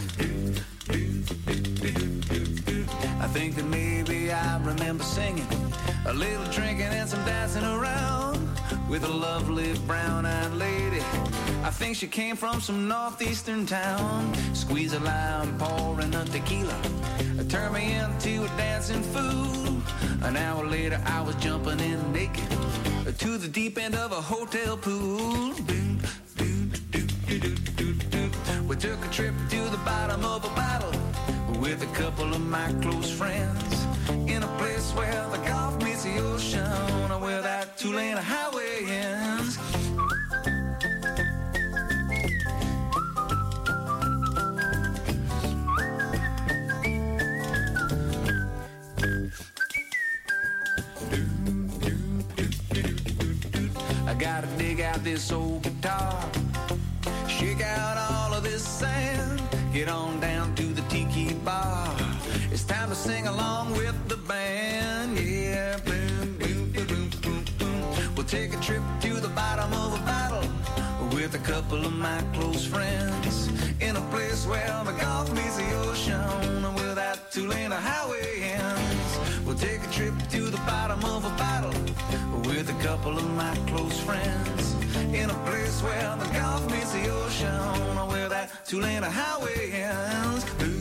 I think that maybe I remember singing, a little drinking and some dancing around with a lovely brown-eyed lady. I think she came from some northeastern town. Squeeze a lime, pouring a tequila. Turn me into a dancing fool. An hour later, I was jumping in naked to the deep end of a hotel pool. We took a trip to the bottom of a bottle with a couple of my close friends in a place where the Gulf meets the ocean, and where that two-lane highway ends. Out this old guitar, shake out all of this sand, get on down to the tiki bar. It's time to sing along with the band, yeah. Boom, boom, boom, boom, boom, boom. We'll take a trip to the bottom of a bottle with a couple of my close friends in a place where the Gulf meets the ocean, where that two-lane highway ends. We'll take a trip to the bottom of a bottle with a couple of my close friends in a place where the Gulf meets the ocean, where that two-lane highway ends.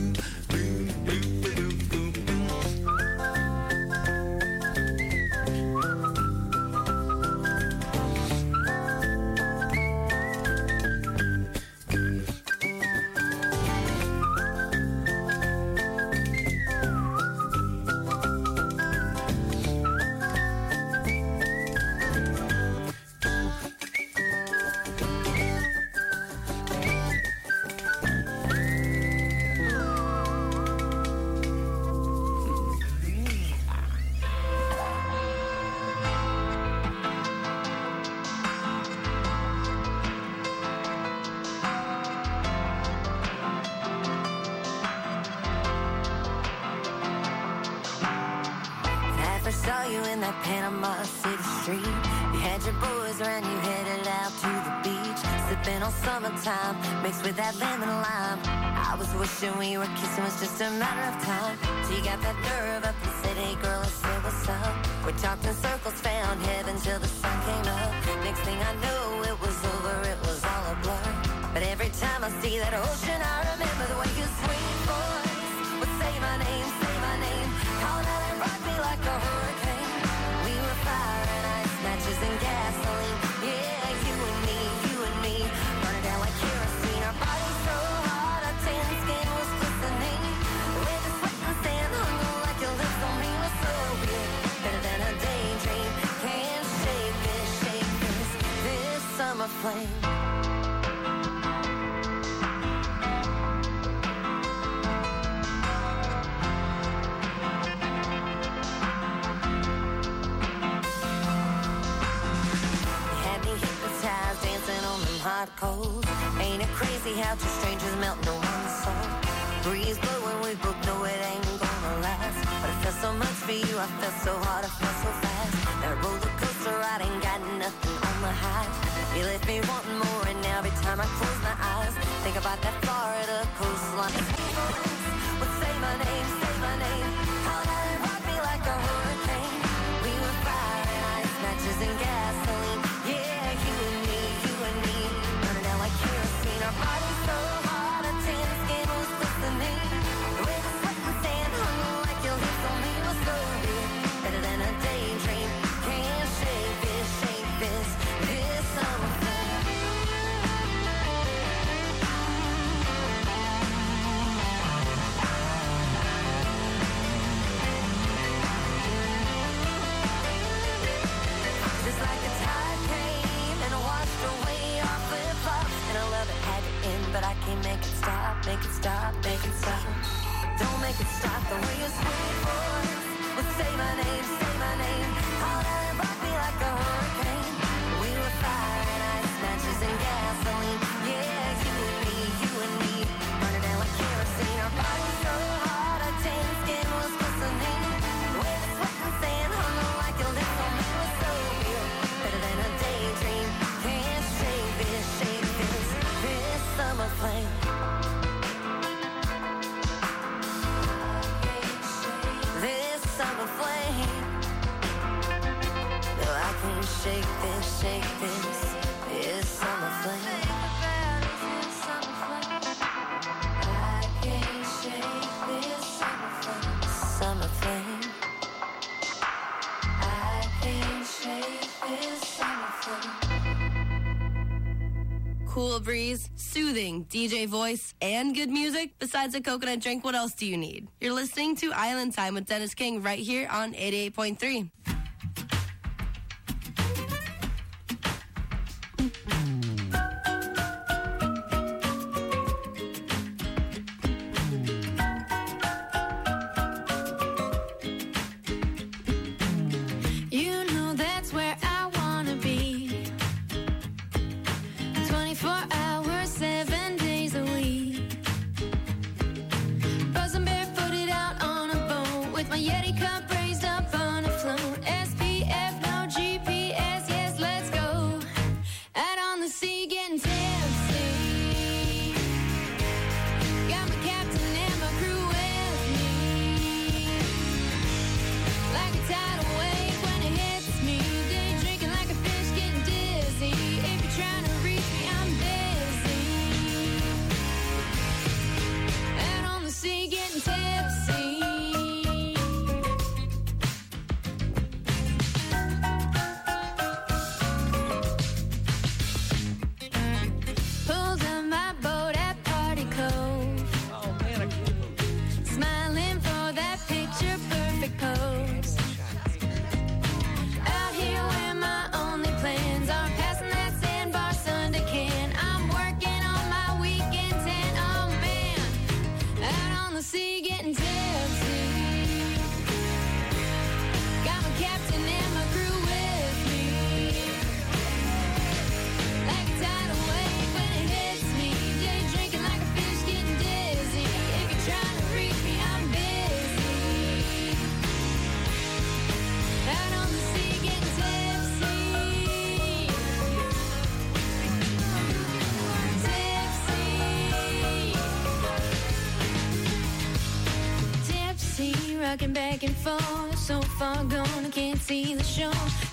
Wishing we were kissing, was just a matter of time. Till you got that nerve up and said, hey girl, I said, what's up? We talked in circles, found heaven till the sun came up. Next thing I knew, it was over, it was all a blur. But every time I see that ocean, I remember the way your sweet voice would say my name, say my name. Call out crazy how two strangers melt into one soul? Breeze blowing, we both know it ain't gonna last. But I felt so much for you, I felt so hard, I felt so fast. That roller coaster ride ain't got nothing on the high. You left me wanting more, and every time I close my eyes, think about that Florida coastline. Name, say my name. We'll save name. shake this, shake this. It's summer flame. Cool breeze, soothing DJ voice, and good music. Besides a coconut drink, what else do you need? You're listening to Island Time with Dennis King right here on 88.3. back and forth, so far gone, I can't see the shore.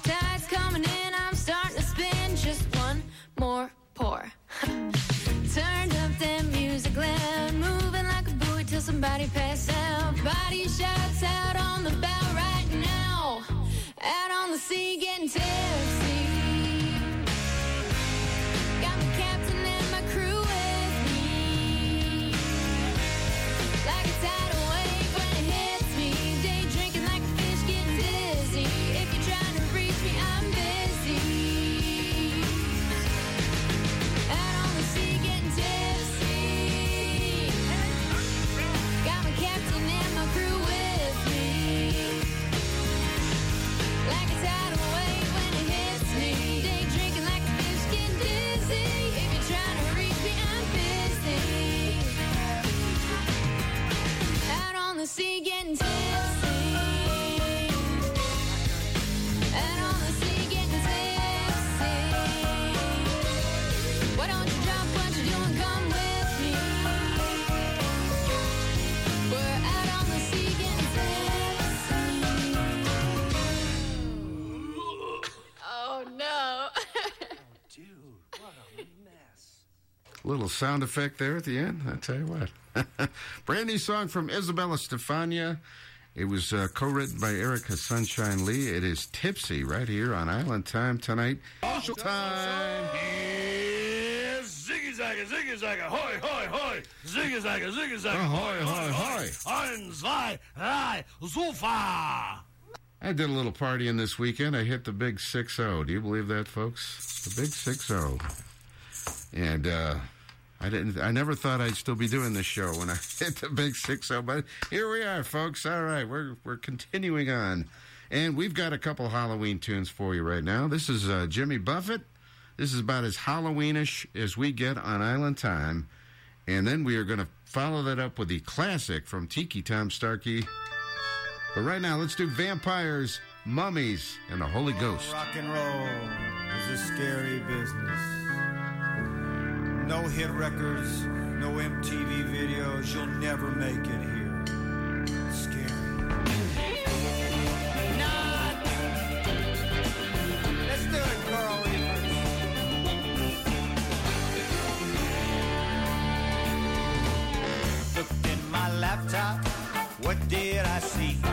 sound effect there at the end. I tell you what. Brand new song from Isabella Stefania. It was uh, co written by Erica Sunshine Lee. It is Tipsy right here on Island Time tonight. Social time. Ziggy zagga, ziggy zagga, Hoi hoi hoi Ziggy zagga, ziggy zagga. Oh, hoi hoi. hoy. So far. I did a little partying this weekend. I hit the big 6 0. Do you believe that, folks? The big 6 0. And uh, I didn't. I never thought I'd still be doing this show when I hit the big six zero. But here we are, folks. All right, we're we're continuing on, and we've got a couple Halloween tunes for you right now. This is uh, Jimmy Buffett. This is about as Halloweenish as we get on Island Time, and then we are going to follow that up with the classic from Tiki Tom Starkey. But right now, let's do vampires, mummies, and the Holy Ghost. Rock and roll is a scary business. No hit records, no MTV videos, you'll never make it here. Scary. Let's do it, Carl Looked in my laptop, what did I see?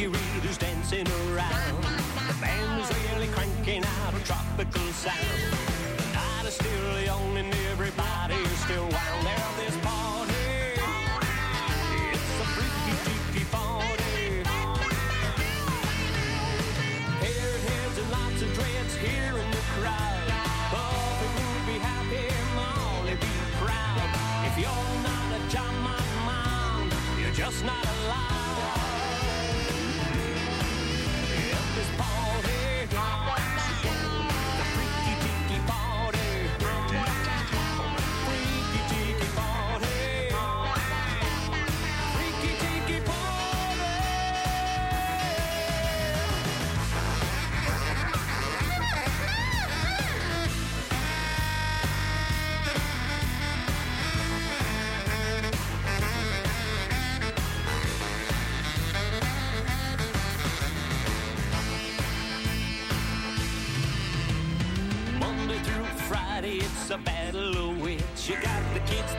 jiggy readers dancing around. The band was really cranking out a tropical sound. The night is still young and everybody is still wild. Now there's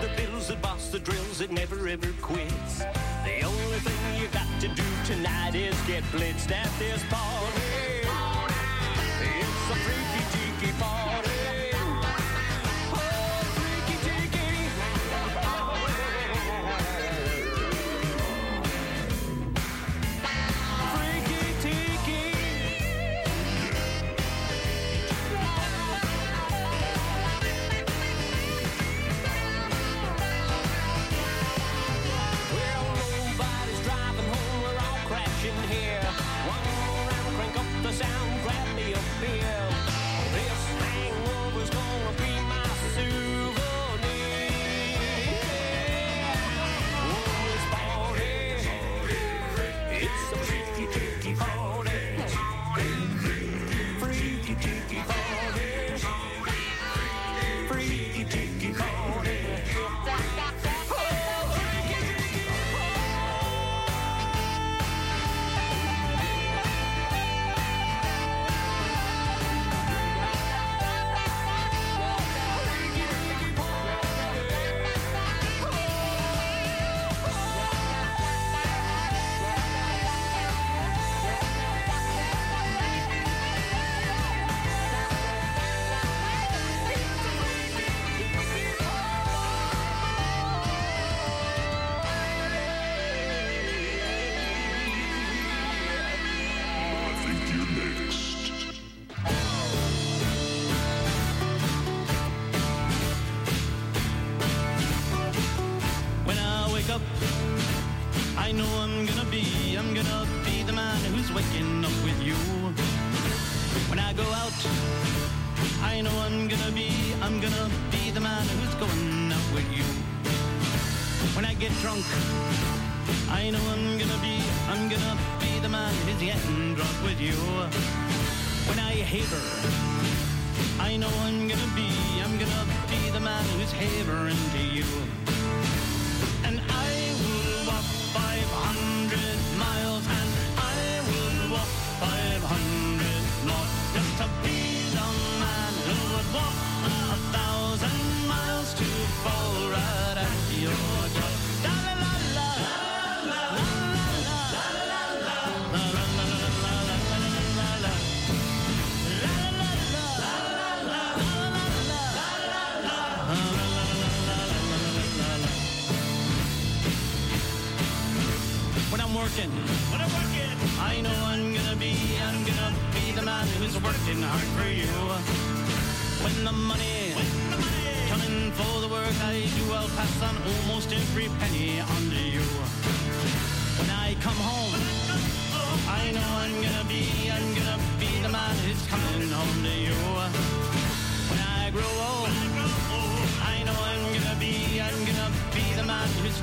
the bills, that boss, the drills, that never ever quits. The only thing you got to do tonight is get blitzed at this party. It's a free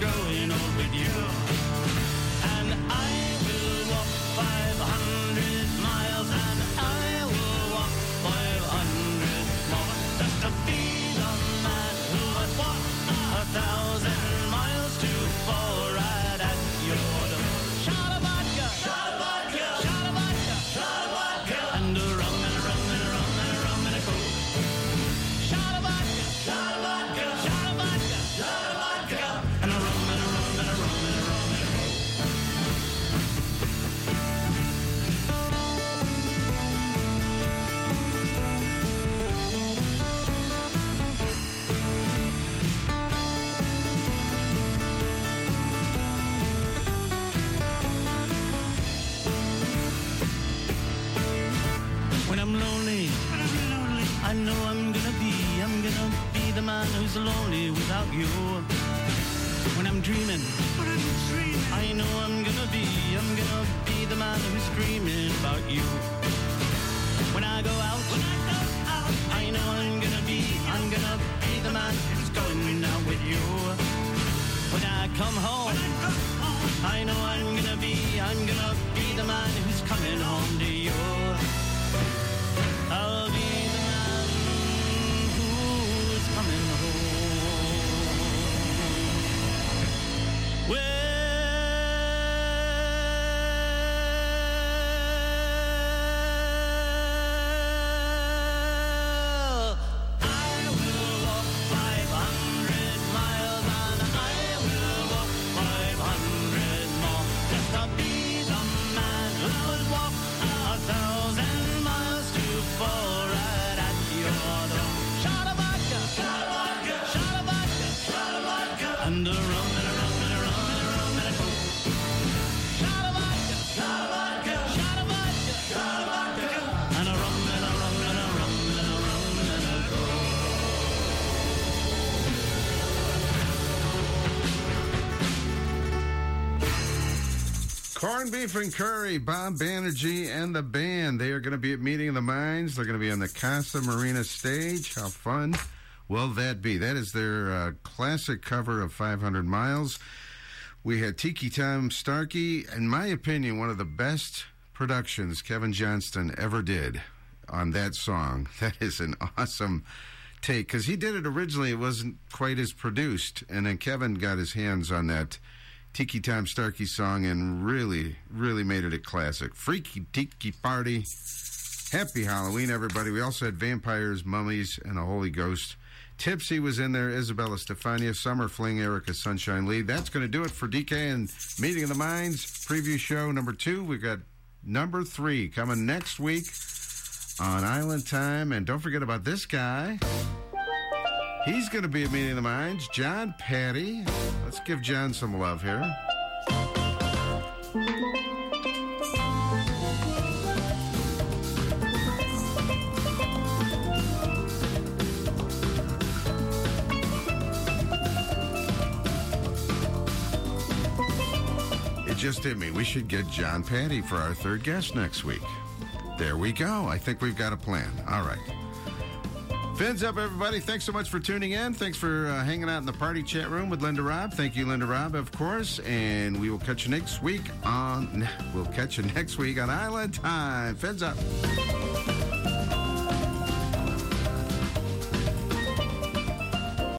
going on. The lonely without you. When I'm dreaming, when I'm dreaming, I know I'm gonna be, I'm gonna be the man who's dreaming about you. When I go out, when I go out, I know I'm gonna be, I'm gonna be the man who's going out with you. When I come home, I know I'm gonna be, I'm gonna be the man who's coming home to you. Corned beef and curry, Bob Banerjee and the band. They are going to be at Meeting of the Minds. They're going to be on the Casa Marina stage. How fun will that be? That is their uh, classic cover of 500 Miles. We had Tiki Tom Starkey, in my opinion, one of the best productions Kevin Johnston ever did on that song. That is an awesome take because he did it originally. It wasn't quite as produced, and then Kevin got his hands on that Tiki Tom Starkey song and really, really made it a classic. Freaky Tiki Party. Happy Halloween, everybody. We also had vampires, mummies, and a Holy Ghost. Tipsy was in there, Isabella Stefania, Summer Fling, Erica Sunshine Lee. That's going to do it for DK and Meeting of the Minds preview show number two. We've got number three coming next week on Island Time. And don't forget about this guy. He's going to be at Meeting of the Minds. John Patty. Let's give John some love here. It just hit me. We should get John Patty for our third guest next week. There we go. I think we've got a plan. All right. Fins up, everybody. Thanks so much for tuning in. Thanks for uh, hanging out in the party chat room with Linda Robb. Thank you, Linda Robb, of course. And we will catch you next week on. We'll catch you next week on Island Time. Fins up.